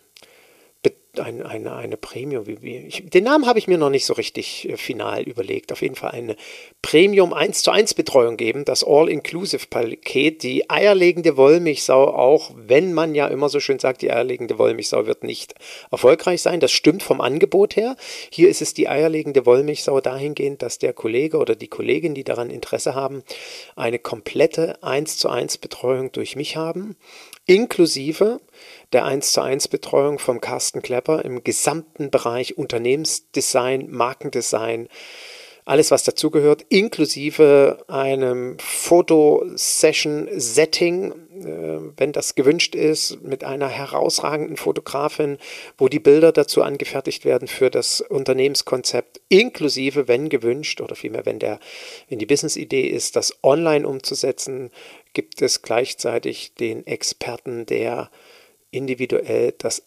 ein, eine, eine Premium, wie, wie, ich, den Namen habe ich mir noch nicht so richtig äh, final überlegt. Auf jeden Fall eine Premium 1 zu 1 Betreuung geben, das All-Inclusive-Paket, die eierlegende Wollmilchsau, auch wenn man ja immer so schön sagt, die eierlegende Wollmilchsau wird nicht erfolgreich sein. Das stimmt vom Angebot her. Hier ist es die eierlegende Wollmilchsau dahingehend, dass der Kollege oder die Kollegin, die daran Interesse haben, eine komplette 1 zu 1 Betreuung durch mich haben inklusive der 1 zu 1 Betreuung vom Carsten Klepper im gesamten Bereich Unternehmensdesign, Markendesign, alles was dazugehört, inklusive einem Fotosession-Setting, äh, wenn das gewünscht ist, mit einer herausragenden Fotografin, wo die Bilder dazu angefertigt werden für das Unternehmenskonzept, inklusive, wenn gewünscht, oder vielmehr, wenn der, wenn die Business-Idee ist, das online umzusetzen, gibt es gleichzeitig den Experten, der individuell das,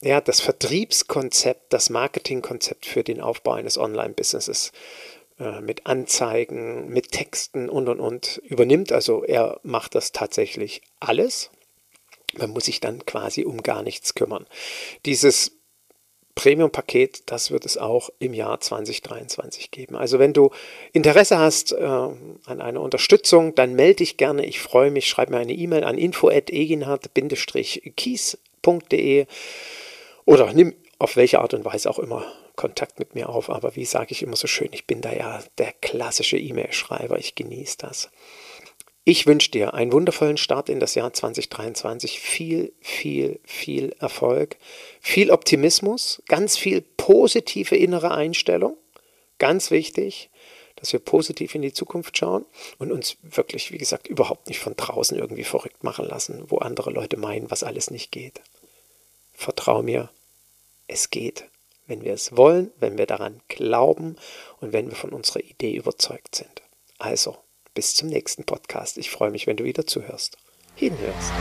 ja, das Vertriebskonzept, das Marketingkonzept für den Aufbau eines Online-Businesses äh, mit Anzeigen, mit Texten und und und übernimmt. Also er macht das tatsächlich alles. Man muss sich dann quasi um gar nichts kümmern. Dieses Premium-Paket, das wird es auch im Jahr 2023 geben. Also wenn du Interesse hast äh, an einer Unterstützung, dann melde dich gerne. Ich freue mich. Schreib mir eine E-Mail an info@eginhard-kies.de oder nimm auf welche Art und Weise auch immer Kontakt mit mir auf. Aber wie sage ich immer so schön, ich bin da ja der klassische E-Mail-Schreiber. Ich genieße das. Ich wünsche dir einen wundervollen Start in das Jahr 2023. Viel, viel, viel Erfolg, viel Optimismus, ganz viel positive innere Einstellung. Ganz wichtig, dass wir positiv in die Zukunft schauen und uns wirklich, wie gesagt, überhaupt nicht von draußen irgendwie verrückt machen lassen, wo andere Leute meinen, was alles nicht geht. Vertrau mir, es geht, wenn wir es wollen, wenn wir daran glauben und wenn wir von unserer Idee überzeugt sind. Also, bis zum nächsten Podcast. Ich freue mich, wenn du wieder zuhörst. Hinhörst.